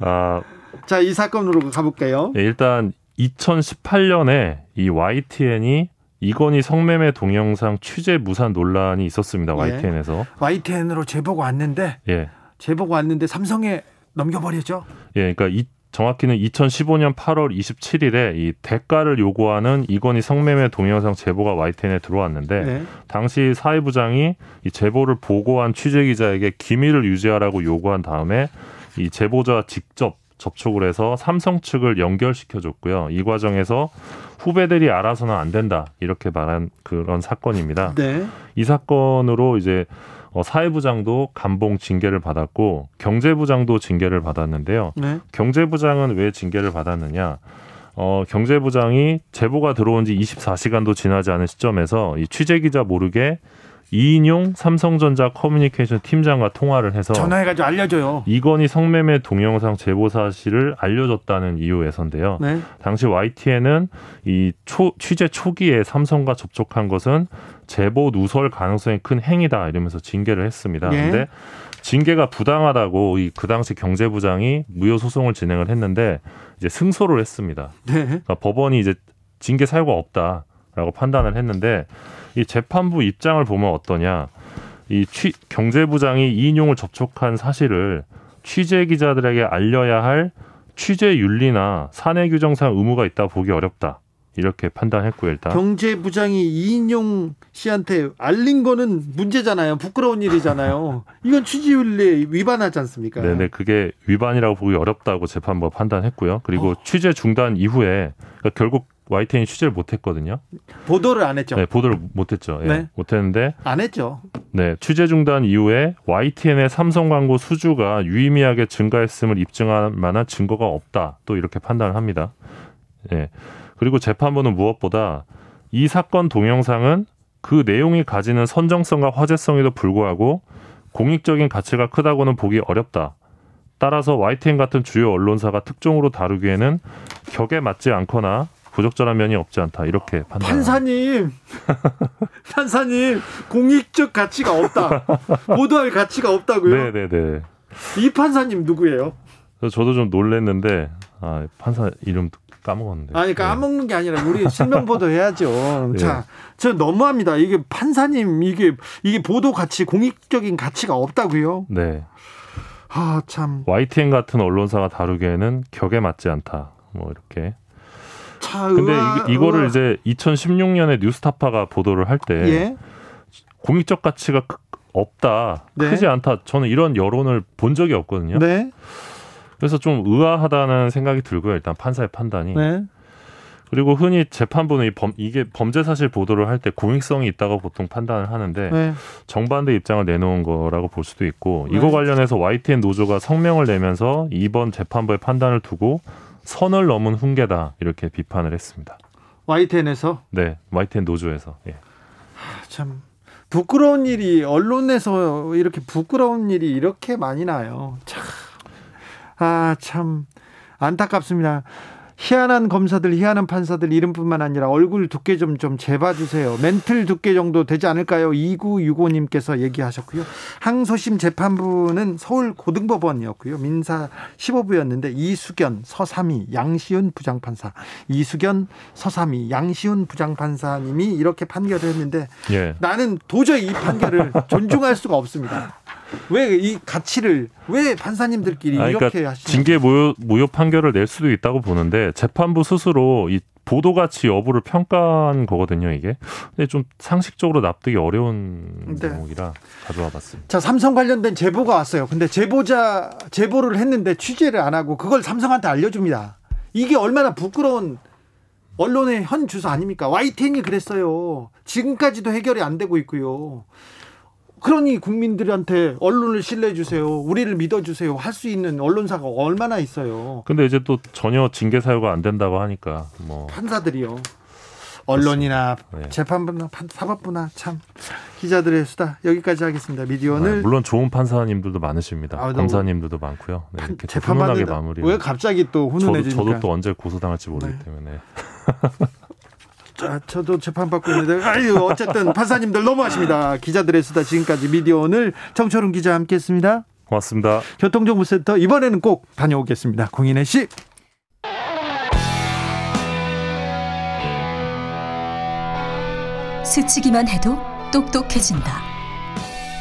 아, 자, 이 사건으로 가볼게요. 예, 일단 2018년에 이 YTN이 이건희 성매매 동영상 취재 무산 논란이 있었습니다. 예. YTN에서. YTN으로 제보가 왔는데 예. 제보가 왔는데 삼성에 넘겨버렸죠. 예, 그러니까 이, 정확히는 2015년 8월 27일에 이 대가를 요구하는 이건희 성매매 동영상 제보가 YTN에 들어왔는데 네. 당시 사회부장이 이 제보를 보고한 취재 기자에게 기밀을 유지하라고 요구한 다음에 이 제보자와 직접 접촉을 해서 삼성 측을 연결시켜 줬고요. 이 과정에서 후배들이 알아서는 안 된다 이렇게 말한 그런 사건입니다. 네. 이 사건으로 이제 어, 사회부장도 감봉 징계를 받았고 경제부장도 징계를 받았는데요. 네. 경제부장은 왜 징계를 받았느냐? 어, 경제부장이 제보가 들어온 지 24시간도 지나지 않은 시점에서 이 취재 기자 모르게 이인용 삼성전자 커뮤니케이션 팀장과 통화를 해서 전화해가지고 알려줘요. 이건희 성매매 동영상 제보 사실을 알려줬다는 이유에서인데요. 네. 당시 YTN은 이 초, 취재 초기에 삼성과 접촉한 것은 제보 누설 가능성이 큰 행위다 이러면서 징계를 했습니다. 예. 근데 징계가 부당하다고 이 그 당시 경제부장이 무효 소송을 진행을 했는데 이제 승소를 했습니다. 네. 그러니까 법원이 이제 징계 사유가 없다 라고 판단을 했는데 이 재판부 입장을 보면 어떠냐? 이 취, 경제부장이 이인용을 접촉한 사실을 취재 기자들에게 알려야 할 취재 윤리나 사내 규정상 의무가 있다 보기 어렵다. 이렇게 판단했고요, 일단. 경제부장이 이인용 씨한테 알린 거는 문제잖아요. 부끄러운 일이잖아요. 이건 취지윤리에 위반하지 않습니까? 네네, 그게 위반이라고 보기 어렵다고 재판부가 판단했고요. 그리고 취재 중단 이후에 그러니까 결국 YTN이 취재를 못했거든요. 보도를 안 했죠. 네, 보도를 못했죠. 예, 네. 못했는데 안 했죠. 네, 취재 중단 이후에 YTN의 삼성 광고 수주가 유의미하게 증가했음을 입증할 만한 증거가 없다. 또 이렇게 판단을 합니다. 예. 그리고 재판부는 무엇보다 이 사건 동영상은 그 내용이 가지는 선정성과 화제성에도 불구하고 공익적인 가치가 크다고는 보기 어렵다. 따라서 YTN 같은 주요 언론사가 특종으로 다루기에는 격에 맞지 않거나 부적절한 면이 없지 않다. 이렇게 판단. 판사님, 판사님, 공익적 가치가 없다. 보도할 가치가 없다고요? 네네네. 이 판사님 누구예요? 저도 좀 놀랬는데 아, 판사 이름 까먹었는데. 아니 까먹는 게 아니라 우리 실명 보도 해야죠. 네. 자, 저 너무합니다. 이게 판사님 이게 이게 보도 가치 공익적인 가치가 없다고요? 네. 아 참. YTN 같은 언론사가 다루기에는 격에 맞지 않다. 뭐 이렇게. 차 근데 의아- 이, 거를 이제 2016년에 뉴스타파가 보도를 할때 예. 공익적 가치가 크- 없다, 네. 크지 않다. 저는 이런 여론을 본 적이 없거든요. 네. 그래서 좀 의아하다는 생각이 들고요. 일단 판사의 판단이. 네. 그리고 흔히 재판부는 이 범, 이게 범죄 사실 보도를 할 때 공익성이 있다고 보통 판단을 하는데 네. 정반대 입장을 내놓은 거라고 볼 수도 있고 네. 이거 관련해서 YTN 노조가 성명을 내면서 이번 재판부의 판단을 두고 선을 넘은 훈계다 이렇게 비판을 했습니다. YTN에서 네, YTN 노조에서. 예. 참 부끄러운 일이 언론에서 이렇게 부끄러운 일이 이렇게 많이 나요. 참. 아, 참 안타깝습니다. 희한한 검사들, 희한한 판사들 이름뿐만 아니라 얼굴 두께 좀 좀 재봐 주세요. 멘틀 두께 정도 되지 않을까요? 2965님께서 얘기하셨고요. 항소심 재판부는 서울 고등법원이었고요. 민사 15부였는데 이수견, 서삼이, 양시훈 부장판사, 이수견, 서삼이, 양시훈 부장판사님이 이렇게 판결을 했는데 예. 나는 도저히 이 판결을 존중할 수가 없습니다. 왜 이 가치를 왜 판사님들끼리 아, 이렇게 그러니까 하시는 징계 무효, 무효 판결을 낼 수도 있다고 보는데 재판부 스스로 이 보도 가치 여부를 평가한 거거든요, 이게. 근데 좀 상식적으로 납득이 어려운 네. 대목이라 가져와 봤습니다. 자, 삼성 관련된 제보가 왔어요. 근데 제보자 제보를 했는데 취재를 안 하고 그걸 삼성한테 알려 줍니다. 이게 얼마나 부끄러운 언론의 현 주소 아닙니까? YTN이 그랬어요. 지금까지도 해결이 안 되고 있고요. 그러니 국민들한테 언론을 신뢰해 주세요. 우리를 믿어 주세요. 할 수 있는 언론사가 얼마나 있어요. 근데 이제 또 전혀 징계 사유가 안 된다고 하니까 뭐 판사들이요. 언론이나 네. 재판부나 판- 사법부나 참 기자들의 수다 여기까지 하겠습니다. 아, 미디어는 물론 좋은 판사님들도 많으십니다. 아, 검사님들도 많고요. 네, 이렇게 훈훈하게 마무리. 왜 갑자기 또 저도, 훈훈해지니까? 저도 또 언제 고소당할지 모르기 네. 때문에. 자, 저도 재판 받고 있는데 아유 어쨌든 판사님들 너무하십니다. 기자들의 수다 지금까지 미디어 오늘 정철훈 기자 함께 했습니다. 고맙습니다. 교통정보센터 이번에는 꼭 다녀오겠습니다. 공인혜 씨. 스치기만 해도 똑똑해진다.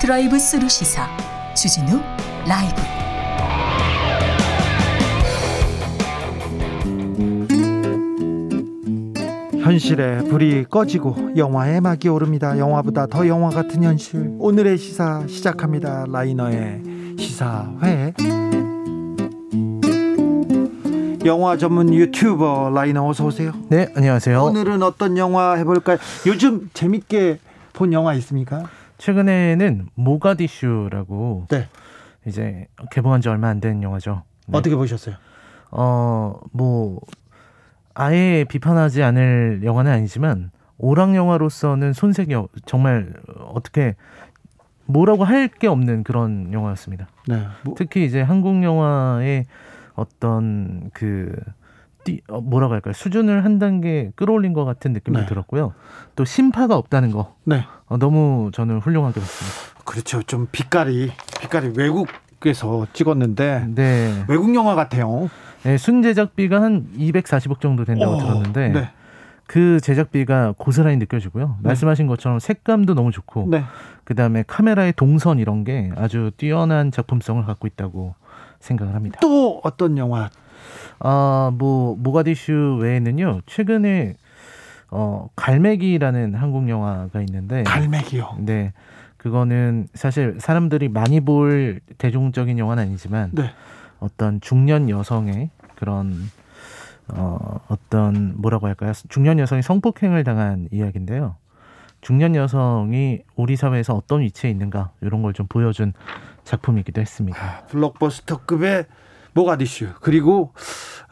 드라이브 스루 시사 주진우 라이브. 현실에 불이 꺼지고 영화의 막이 오릅니다. 영화보다 더 영화 같은 현실. 오늘의 시사 시작합니다. 라이너의 시사회. 영화 전문 유튜버 라이너 어서 오세요. 네, 안녕하세요. 오늘은 어떤 영화 해볼까요? 요즘 재밌게 본 영화 있습니까? 최근에는 모가디슈라고 네. 이제 개봉한 지 얼마 안 된 영화죠. 네. 어떻게 보셨어요? 어, 뭐 아예 비판하지 않을 영화는 아니지만 오락 영화로서는 손색이 없- 정말 어떻게 뭐라고 할 게 없는 그런 영화였습니다. 네. 뭐, 특히 이제 한국 영화의 어떤 그 띠, 어, 뭐라고 할까요? 수준을 한 단계 끌어올린 것 같은 느낌이 네. 들었고요. 또 심파가 없다는 거 네. 어, 너무 저는 훌륭하게 봤습니다. 그렇죠. 좀 빛깔이 빛깔이 외국 에서 찍었는데 네. 외국 영화 같아요. 네, 순 제작비가 한 240억 정도 된다고 어, 들었는데 네. 그 제작비가 고스란히 느껴지고요. 네. 말씀하신 것처럼 색감도 너무 좋고 네. 그다음에 카메라의 동선 이런 게 아주 뛰어난 작품성을 갖고 있다고 생각을 합니다. 또 어떤 영화? 아, 뭐 모가디슈 외에는요. 최근에 어 갈매기라는 한국 영화가 있는데 갈매기요. 네. 그거는 사실 사람들이 많이 볼 대중적인 영화는 아니지만 네. 어떤 중년 여성의 그런 어 어떤 뭐라고 할까요? 중년 여성이 성폭행을 당한 이야기인데요. 중년 여성이 우리 사회에서 어떤 위치에 있는가 이런 걸 좀 보여준 작품이기도 했습니다. 블록버스터급의 모가디슈 그리고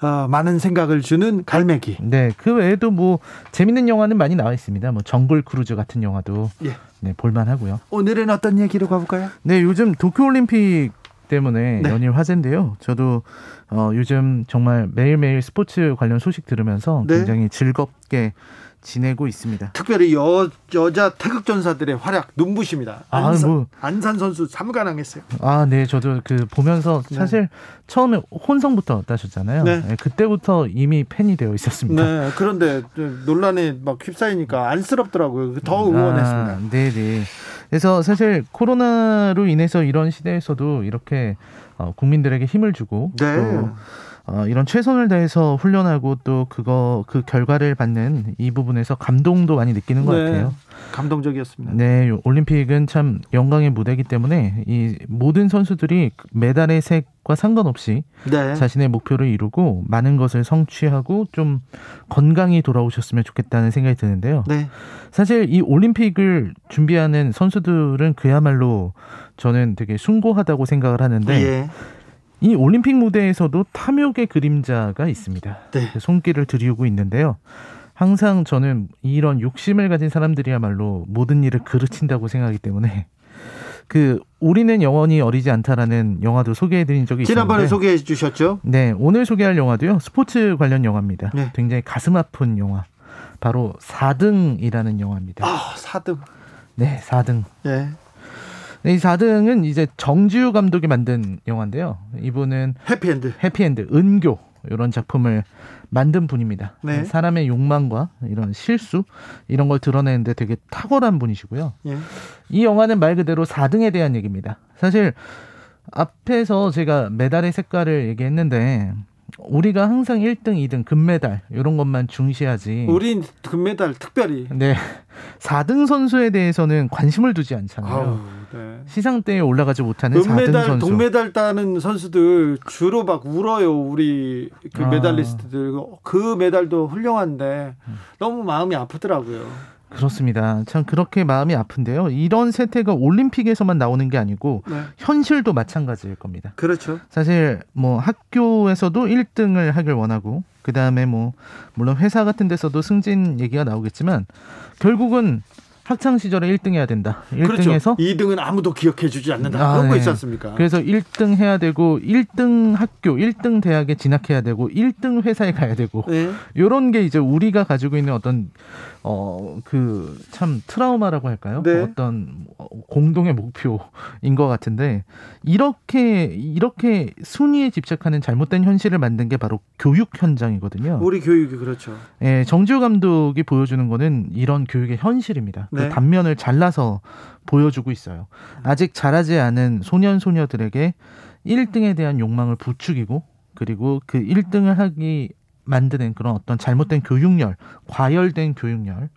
어, 많은 생각을 주는 갈매기. 네, 그 외에도 뭐 재밌는 영화는 많이 나와 있습니다. 뭐 정글 크루즈 같은 영화도 예. 네, 볼만하고요. 오늘은 어떤 얘기로 가볼까요? 네, 요즘 도쿄 올림픽 때문에 네. 연일 화제인데요. 저도 어, 요즘 정말 매일매일 스포츠 관련 소식 들으면서 네. 굉장히 즐겁게 지내고 있습니다. 특별히 여 여자 태극 전사들의 활약 눈부십니다. 아, 안산, 뭐. 안산 선수 3관왕했어요. 아, 네, 저도 그 보면서 네. 사실 처음에 혼성부터 따셨잖아요. 네. 네, 그때부터 이미 팬이 되어 있었습니다. 네. 그런데 논란에 막 휩싸이니까 안쓰럽더라고요. 더 응원했습니다. 아, 네, 네. 그래서 사실 코로나로 인해서 이런 시대에서도 이렇게 어, 국민들에게 힘을 주고 네. 또 어, 이런 최선을 다해서 훈련하고 또 그거 그 결과를 받는 이 부분에서 감동도 많이 느끼는 것 네. 같아요. 감동적이었습니다. 네, 요- 올림픽은 참 영광의 무대이기 때문에 이 모든 선수들이 메달의 색과 상관없이 네. 자신의 목표를 이루고 많은 것을 성취하고 좀 건강히 돌아오셨으면 좋겠다는 생각이 드는데요. 네. 사실 이 올림픽을 준비하는 선수들은 그야말로 저는 되게 숭고하다고 생각을 하는데 예. 이 올림픽 무대에서도 탐욕의 그림자가 있습니다. 네. 그 손길을 들이우고 있는데요. 항상 저는 이런 욕심을 가진 사람들이야말로 모든 일을 그르친다고 생각하기 때문에 그 우리는 영원히 어리지 않다라는 영화도 소개해드린 적이 지난번에 있었는데 소개해 주셨죠? 네 오늘 소개할 영화도요 스포츠 관련 영화입니다. 네. 굉장히 가슴 아픈 영화 바로 4등이라는 영화입니다. 아, 4등. 네 4등. 예. 네, 이 4등은 이제 정지우 감독이 만든 영화인데요. 이분은 해피엔드. 해피엔드, 은교 이런 작품을 만든 분입니다. 네. 사람의 욕망과 이런 실수 이런 걸 드러내는데 되게 탁월한 분이시고요. 예. 이 영화는 말 그대로 4등에 대한 얘기입니다. 사실 앞에서 제가 메달의 색깔을 얘기했는데 우리가 항상 1등, 2등, 금메달 이런 것만 중시하지. 우린 금메달 특별히. 네. 4등 선수에 대해서는 관심을 두지 않잖아요. 아우, 네. 시상대에 올라가지 못하는 4등 은메달, 선수. 동메달 따는 선수들 주로 막 울어요. 우리 그 아. 메달리스트들. 그 메달도 훌륭한데 너무 마음이 아프더라고요. 그렇습니다. 참 그렇게 마음이 아픈데요. 이런 세태가 올림픽에서만 나오는 게 아니고 네. 현실도 마찬가지일 겁니다. 그렇죠. 사실 뭐 학교에서도 1등을 하길 원하고 그 다음에 뭐 물론 회사 같은 데서도 승진 얘기가 나오겠지만 결국은 학창 시절에 1등 해야 된다. 1등에서 그렇죠. 2등은 아무도 기억해 주지 않는다. 아, 그런 거 네. 있지 않습니까? 그래서 1등 해야 되고 1등 학교, 1등 대학에 진학해야 되고 1등 회사에 가야 되고 네. 요런 게 이제 우리가 가지고 있는 어떤 어 그 참 트라우마라고 할까요? 네. 어떤 공동의 목표인 것 같은데 이렇게 이렇게 순위에 집착하는 잘못된 현실을 만든 게 바로 교육 현장이거든요. 우리 교육이 그렇죠. 예, 정지호 감독이 보여주는 거는 이런 교육의 현실입니다. 그 네. 단면을 잘라서 보여주고 있어요. 아직 자라지 않은 소년 소녀들에게 1등에 대한 욕망을 부추기고 그리고 그 1등을 하기 만드는 그런 어떤 잘못된 교육열, 과열된 교육열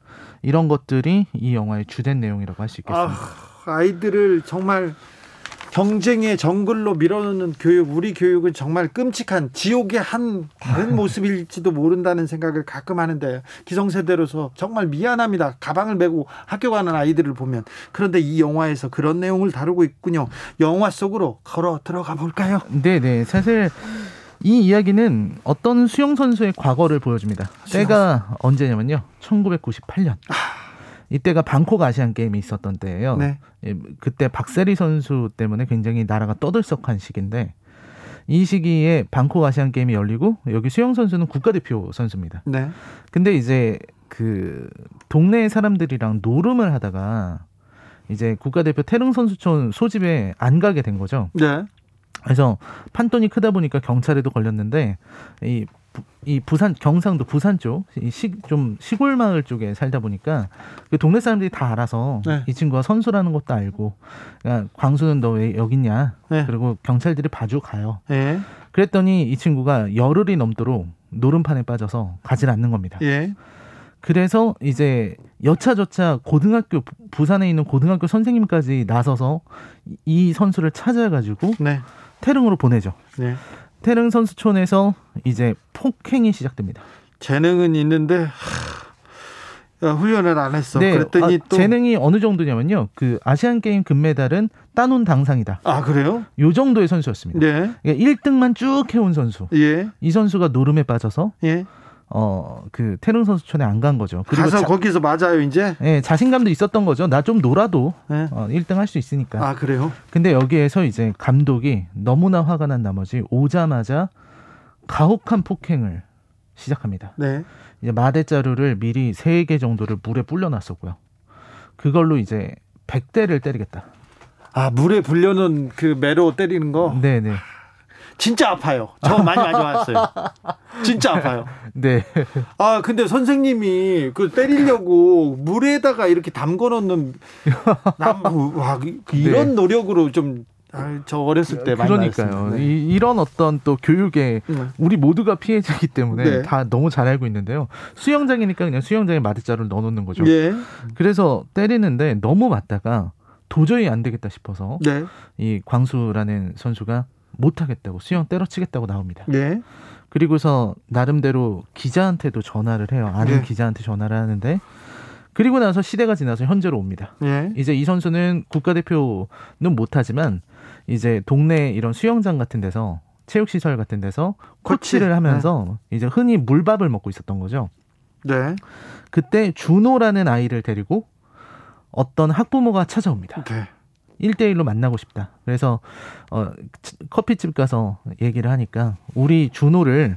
이런 것들이 이 영화의 주된 내용이라고 할 수 있겠습니다. 아, 아이들을 정말 경쟁의 정글로 밀어넣는 교육, 우리 교육은 정말 끔찍한 지옥의 한 다른 모습일지도 모른다는 생각을 가끔 하는데 기성세대로서 정말 미안합니다. 가방을 메고 학교 가는 아이들을 보면 그런데 이 영화에서 그런 내용을 다루고 있군요. 영화 속으로 걸어 들어가 볼까요? 네, 네. 사실 이 이야기는 어떤 수영 선수의 과거를 보여줍니다. 수영 때가 언제냐면요. 1998년. 이때가 방콕 아시안 게임이 있었던 때예요. 네. 예, 그때 박세리 선수 때문에 굉장히 나라가 떠들썩한 시기인데 이 시기에 방콕 아시안 게임이 열리고 여기 수영 선수는 국가대표 선수입니다. 네. 근데 이제 그 동네 사람들이랑 노름을 하다가 이제 국가대표 태릉 선수촌 소집에 안 가게 된 거죠. 네. 그래서 판돈이 크다 보니까 경찰에도 걸렸는데 이, 부- 이 부산 경상도 부산 쪽좀 시골 마을 쪽에 살다 보니까 그 동네 사람들이 다 알아서 네. 이 친구가 선수라는 것도 알고 야, 광수는 너 왜 여기 있냐 네. 그리고 경찰들이 봐주 가요 예. 그랬더니 이 친구가 열흘이 넘도록 노름판에 빠져서 가질 않는 겁니다 예. 그래서 이제 여차저차 고등학교 부- 부산에 있는 고등학교 선생님까지 나서서 이- 이 선수를 찾아가지고 네. 태릉으로 보내죠. 네. 태릉 선수촌에서 이제 폭행이 시작됩니다. 재능은 있는데 하, 야, 훈련을 안 했어. 그랬더니 아, 또 재능이 어느 정도냐면요. 그 아시안 게임 금메달은 따놓은 당상이다. 아, 그래요? 요 정도의 선수였습니다. 네. 그러니까 1등만 쭉 해온 선수. 예. 이 선수가 노름에 빠져서 예. 어 그 태릉 선수촌에 안 간 거죠. 그리고 가서 자, 거기서 맞아요, 이제. 예, 자신감도 있었던 거죠. 나 좀 놀아도 네. 어, 1등 할 수 있으니까. 아, 그래요? 근데 여기에서 이제 감독이 너무나 화가 난 나머지 오자마자 가혹한 폭행을 시작합니다. 네. 이제 마대자루를 미리 세 개 정도를 물에 불려놨었고요. 그걸로 이제 100대를 때리겠다. 아, 물에 불려놓은 그 매로 때리는 거 네네. 진짜 아파요. 저 많이 맞아왔어요. 진짜 아파요. 네. 아, 근데 선생님이 그 때리려고 물에다가 이렇게 담궈 놓는 남, 와, 그- 이런 네. 노력으로 좀, 아, 저 어렸을 때 많이 그러니까요. 네. 이, 이런 어떤 또 교육에 네. 우리 모두가 피해자이기 때문에 네. 다 너무 잘 알고 있는데요. 수영장이니까 그냥 수영장에 마대자루를 넣어놓는 거죠. 예. 그래서 때리는데 너무 맞다가 도저히 안 되겠다 싶어서 네. 이 광수라는 선수가 못하겠다고 수영 때려치겠다고 나옵니다. 예. 그리고서 나름대로 기자한테도 전화를 해요. 아는 네. 기자한테 전화를 하는데 그리고 나서 시대가 지나서 현재로 옵니다. 예. 이제 이 선수는 국가대표는 못하지만 이제 동네 이런 수영장 같은 데서 체육시설 같은 데서 코치. 코치를 하면서 이제 흔히 물밥을 먹고 있었던 거죠. 네. 그때 준호라는 아이를 데리고 어떤 학부모가 찾아옵니다. 네. 일대일로 만나고 싶다. 그래서 어 커피집 가서 얘기를 하니까 우리 준호를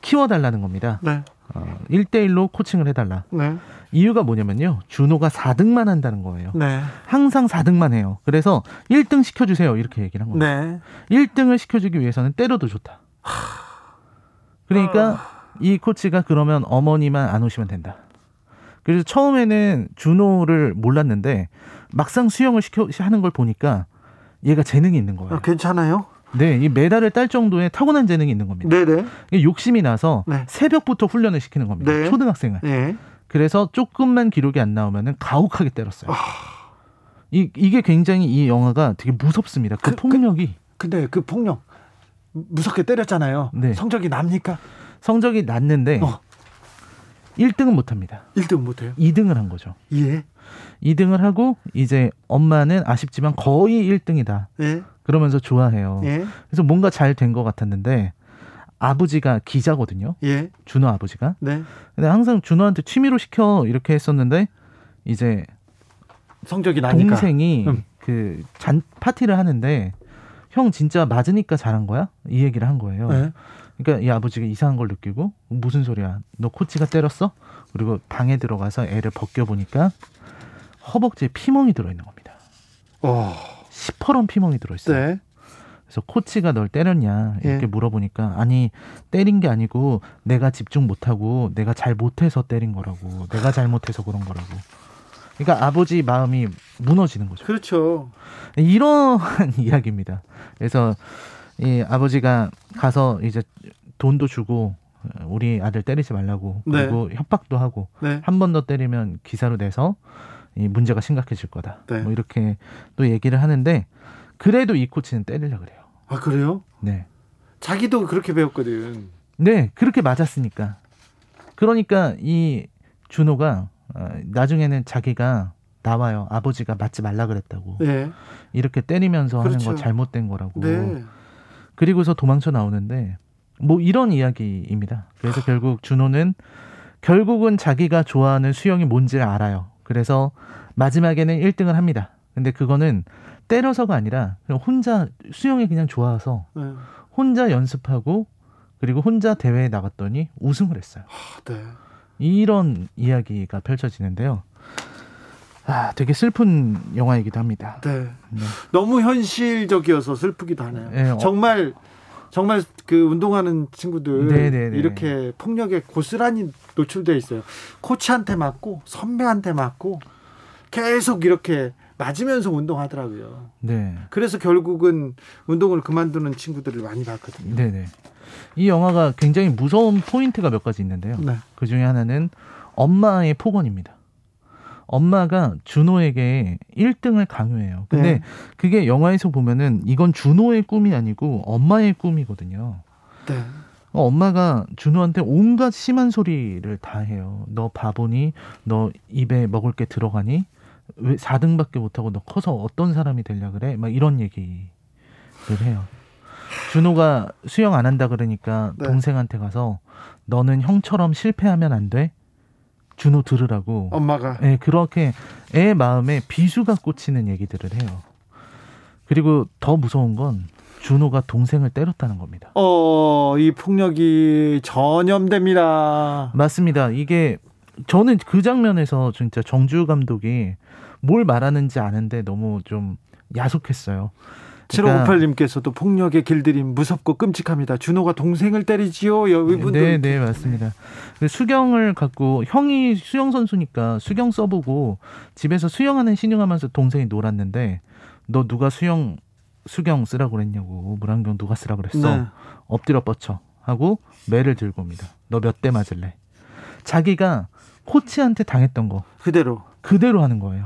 키워달라는 겁니다. 네. 어, 1대1로 코칭을 해달라. 네. 이유가 뭐냐면요. 준호가 4등만 한다는 거예요. 네. 항상 4등만 해요. 그래서 1등 시켜주세요. 이렇게 얘기를 한 거예요. 네. 1등을 시켜주기 위해서는 때려도 좋다. 그러니까 이 코치가 그러면 어머니만 안 오시면 된다. 그래서 처음에는 준호를 몰랐는데 막상 수영을 시켜 하는 걸 보니까 얘가 재능이 있는 거예요. 아, 괜찮아요? 네, 이 메달을 딸 정도의 타고난 재능이 있는 겁니다. 네네. 욕심이 나서 네. 새벽부터 훈련을 시키는 겁니다. 네. 초등학생을. 네. 그래서 조금만 기록이 안 나오면은 가혹하게 때렸어요. 아. 이 이게 굉장히 이 영화가 되게 무섭습니다. 그, 그- 폭력이 근데 그 폭력 무섭게 때렸잖아요. 네. 성적이 납니까? 성적이 났는데 어. 1등은 못 합니다. 1등 못 해요? 2등을 한 거죠. 예. 2등을 하고 이제 엄마는 아쉽지만 거의 1등이다. 예. 그러면서 좋아해요. 예. 그래서 뭔가 잘 된 것 같았는데 아버지가 기자거든요. 예. 준호 아버지가. 네. 근데 항상 준호한테 취미로 시켜 이렇게 했었는데 이제 성적이 나니까. 동생이 음. 그잔 파티를 하는데 형 진짜 맞으니까 잘한 거야? 이 얘기를 한 거예요. 네. 그러니까 이 아버지가 이상한 걸 느끼고 무슨 소리야? 너 코치가 때렸어? 그리고 방에 들어가서 애를 벗겨 보니까 허벅지에 피멍이 들어 있는 겁니다. 어. 시퍼런 피멍이 들어 있어요. 네. 그래서 코치가 널 때렸냐 이렇게 예. 물어보니까 아니 때린 게 아니고 내가 집중 못하고 내가 잘 못해서 때린 거라고 내가 잘못해서 그런 거라고. 그러니까 아버지 마음이 무너지는 거죠. 그렇죠. 이러한 이야기입니다. 그래서 이 아버지가 가서 이제 돈도 주고 어, 우리 아들 때리지 말라고 네. 그리고 협박도 하고 네. 한번 더 때리면 기사로 내서 이 문제가 심각해질 거다. 네. 뭐 이렇게 또 얘기를 하는데 그래도 이 코치는 때리려 그래요. 아, 그래요? 네. 자기도 그렇게 배웠거든. 네, 그렇게 맞았으니까. 그러니까 이 준호가 어, 나중에는 자기가 나와요. 아버지가 맞지 말라 그랬다고. 네. 이렇게 때리면서 하는 그렇죠. 거 잘못된 거라고. 네. 그리고서 도망쳐 나오는데 뭐 이런 이야기입니다. 그래서 결국 준호는 결국은 자기가 좋아하는 수영이 뭔지를 알아요. 그래서 마지막에는 1등을 합니다. 근데 그거는 때려서가 아니라 그냥 혼자 수영이 그냥 좋아서 네. 혼자 연습하고 그리고 혼자 대회에 나갔더니 우승을 했어요. 아, 네. 이런 이야기가 펼쳐지는데요. 아, 되게 슬픈 영화이기도 합니다. 네. 네. 너무 현실적이어서 슬프기도 하네요. 네, 어. 정말 정말 그 운동하는 친구들 네, 네, 네. 이렇게 폭력에 고스란히 노출돼 있어요. 코치한테 맞고 선배한테 맞고 계속 이렇게 맞으면서 운동하더라고요. 네. 그래서 결국은 운동을 그만두는 친구들을 많이 봤거든요. 네네. 이 영화가 굉장히 무서운 포인트가 몇 가지 있는데요. 네. 그 중에 하나는 엄마의 폭언입니다. 엄마가 준호에게 1등을 강요해요. 근데 네. 그게 영화에서 보면은 이건 준호의 꿈이 아니고 엄마의 꿈이거든요. 네. 어, 엄마가 준호한테 온갖 심한 소리를 다 해요. 너 바보니? 너 입에 먹을 게 들어가니? 왜 4등밖에 못하고 너 커서 어떤 사람이 되려 그래? 막 이런 얘기를 해요. 준호가 수영 안 한다 그러니까 네. 동생한테 가서 너는 형처럼 실패하면 안 돼? 준호 들으라고. 엄마가 네, 그렇게 애 마음에 비수가 꽂히는 얘기들을 해요. 그리고 더 무서운 건 준호가 동생을 때렸다는 겁니다. 어, 이 폭력이 전염됩니다. 맞습니다. 이게 저는 그 장면에서 진짜 정주 감독이 뭘 말하는지 아는데 너무 좀 야속했어요. 그러니까 7558님께서도 폭력의 길들임 무섭고 끔찍합니다. 준호가 동생을 때리지요. 여러분들. 네, 네, 맞습니다. 그 수경을 갖고 형이 수영 선수니까 수경 써보고 집에서 수영하는 신용하면서 동생이 놀았는데 너 누가 수영 수경 쓰라고 그랬냐고 물안경 누가 쓰라 그랬어? 네. 엎드려 뻗쳐 하고 매를 들고 옵니다. 너 몇 대 맞을래? 자기가 코치한테 당했던 거 그대로. 그대로 하는 거예요.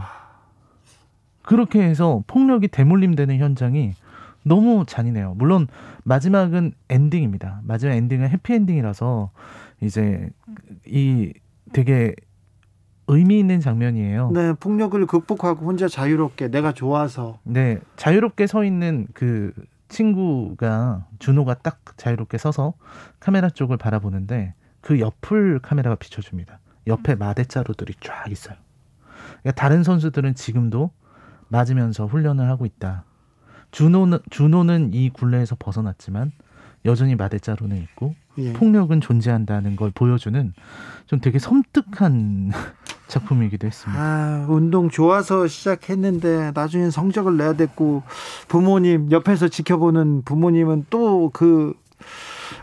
그렇게 해서 폭력이 대물림되는 현장이 너무 잔인해요. 물론 마지막은 엔딩입니다. 마지막 엔딩은 해피엔딩이라서 이제 이 되게 의미 있는 장면이에요. 네, 폭력을 극복하고 혼자 자유롭게 내가 좋아서 네, 자유롭게 서 있는 그 친구가 준호가 딱 자유롭게 서서 카메라 쪽을 바라보는데 그 옆을 카메라가 비춰줍니다. 옆에 마대자루들이 쫙 있어요. 그러니까 다른 선수들은 지금도 맞으면서 훈련을 하고 있다. 준호는 준호는 이 굴레에서 벗어났지만 여전히 마대자루는 있고 예. 폭력은 존재한다는 걸 보여주는 좀 되게 섬뜩한 작품이기도 했습니다. 아, 운동 좋아서 시작했는데 나중엔 성적을 내야 됐고 부모님 옆에서 지켜보는 부모님은 또그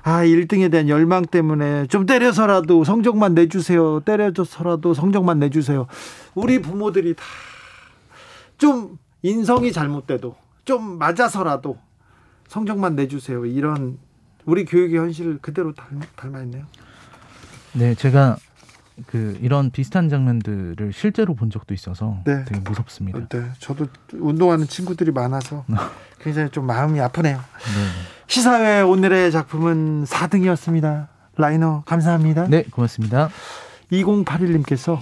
아, 1등에 대한 열망 때문에 좀 때려서라도 성적만 내주세요. 때려줘서라도 성적만 내주세요. 우리 부모들이 다 좀 인성이 잘못돼도 좀 맞아서라도 성적만 내주세요. 이런 우리 교육의 현실을 그대로 닮, 닮아 있네요. 네, 제가 그 이런 비슷한 장면들을 실제로 본 적도 있어서 네. 되게 무섭습니다. 네, 저도 운동하는 친구들이 많아서 굉장히 좀 마음이 아프네요. 네. 시사회 오늘의 작품은 4등이었습니다. 라이너 감사합니다. 네, 고맙습니다. 2081님께서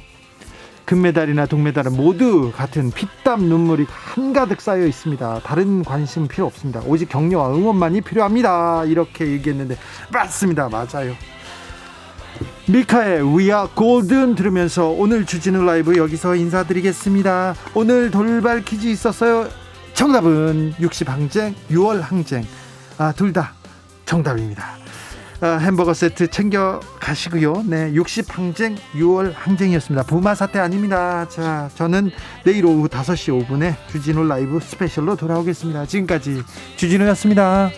금메달이나 동메달은 모두 같은 피땀 눈물이 한가득 쌓여 있습니다. 다른 관심 필요 없습니다. 오직 격려와 응원만이 필요합니다. 이렇게 얘기했는데 맞습니다. 맞아요. 미카의 We Are Golden 들으면서 오늘 주진우 라이브 여기서 인사드리겠습니다. 오늘 돌발 퀴즈 있었어요. 정답은 60 항쟁, 6월 항쟁. 아, 둘 다 정답입니다. 아, 햄버거 세트 챙겨 가시고요. 네, 60 항쟁, 6월 항쟁이었습니다. 부마 사태 아닙니다. 자, 저는 내일 오후 5시 5분에 주진우 라이브 스페셜로 돌아오겠습니다. 지금까지 주진우였습니다.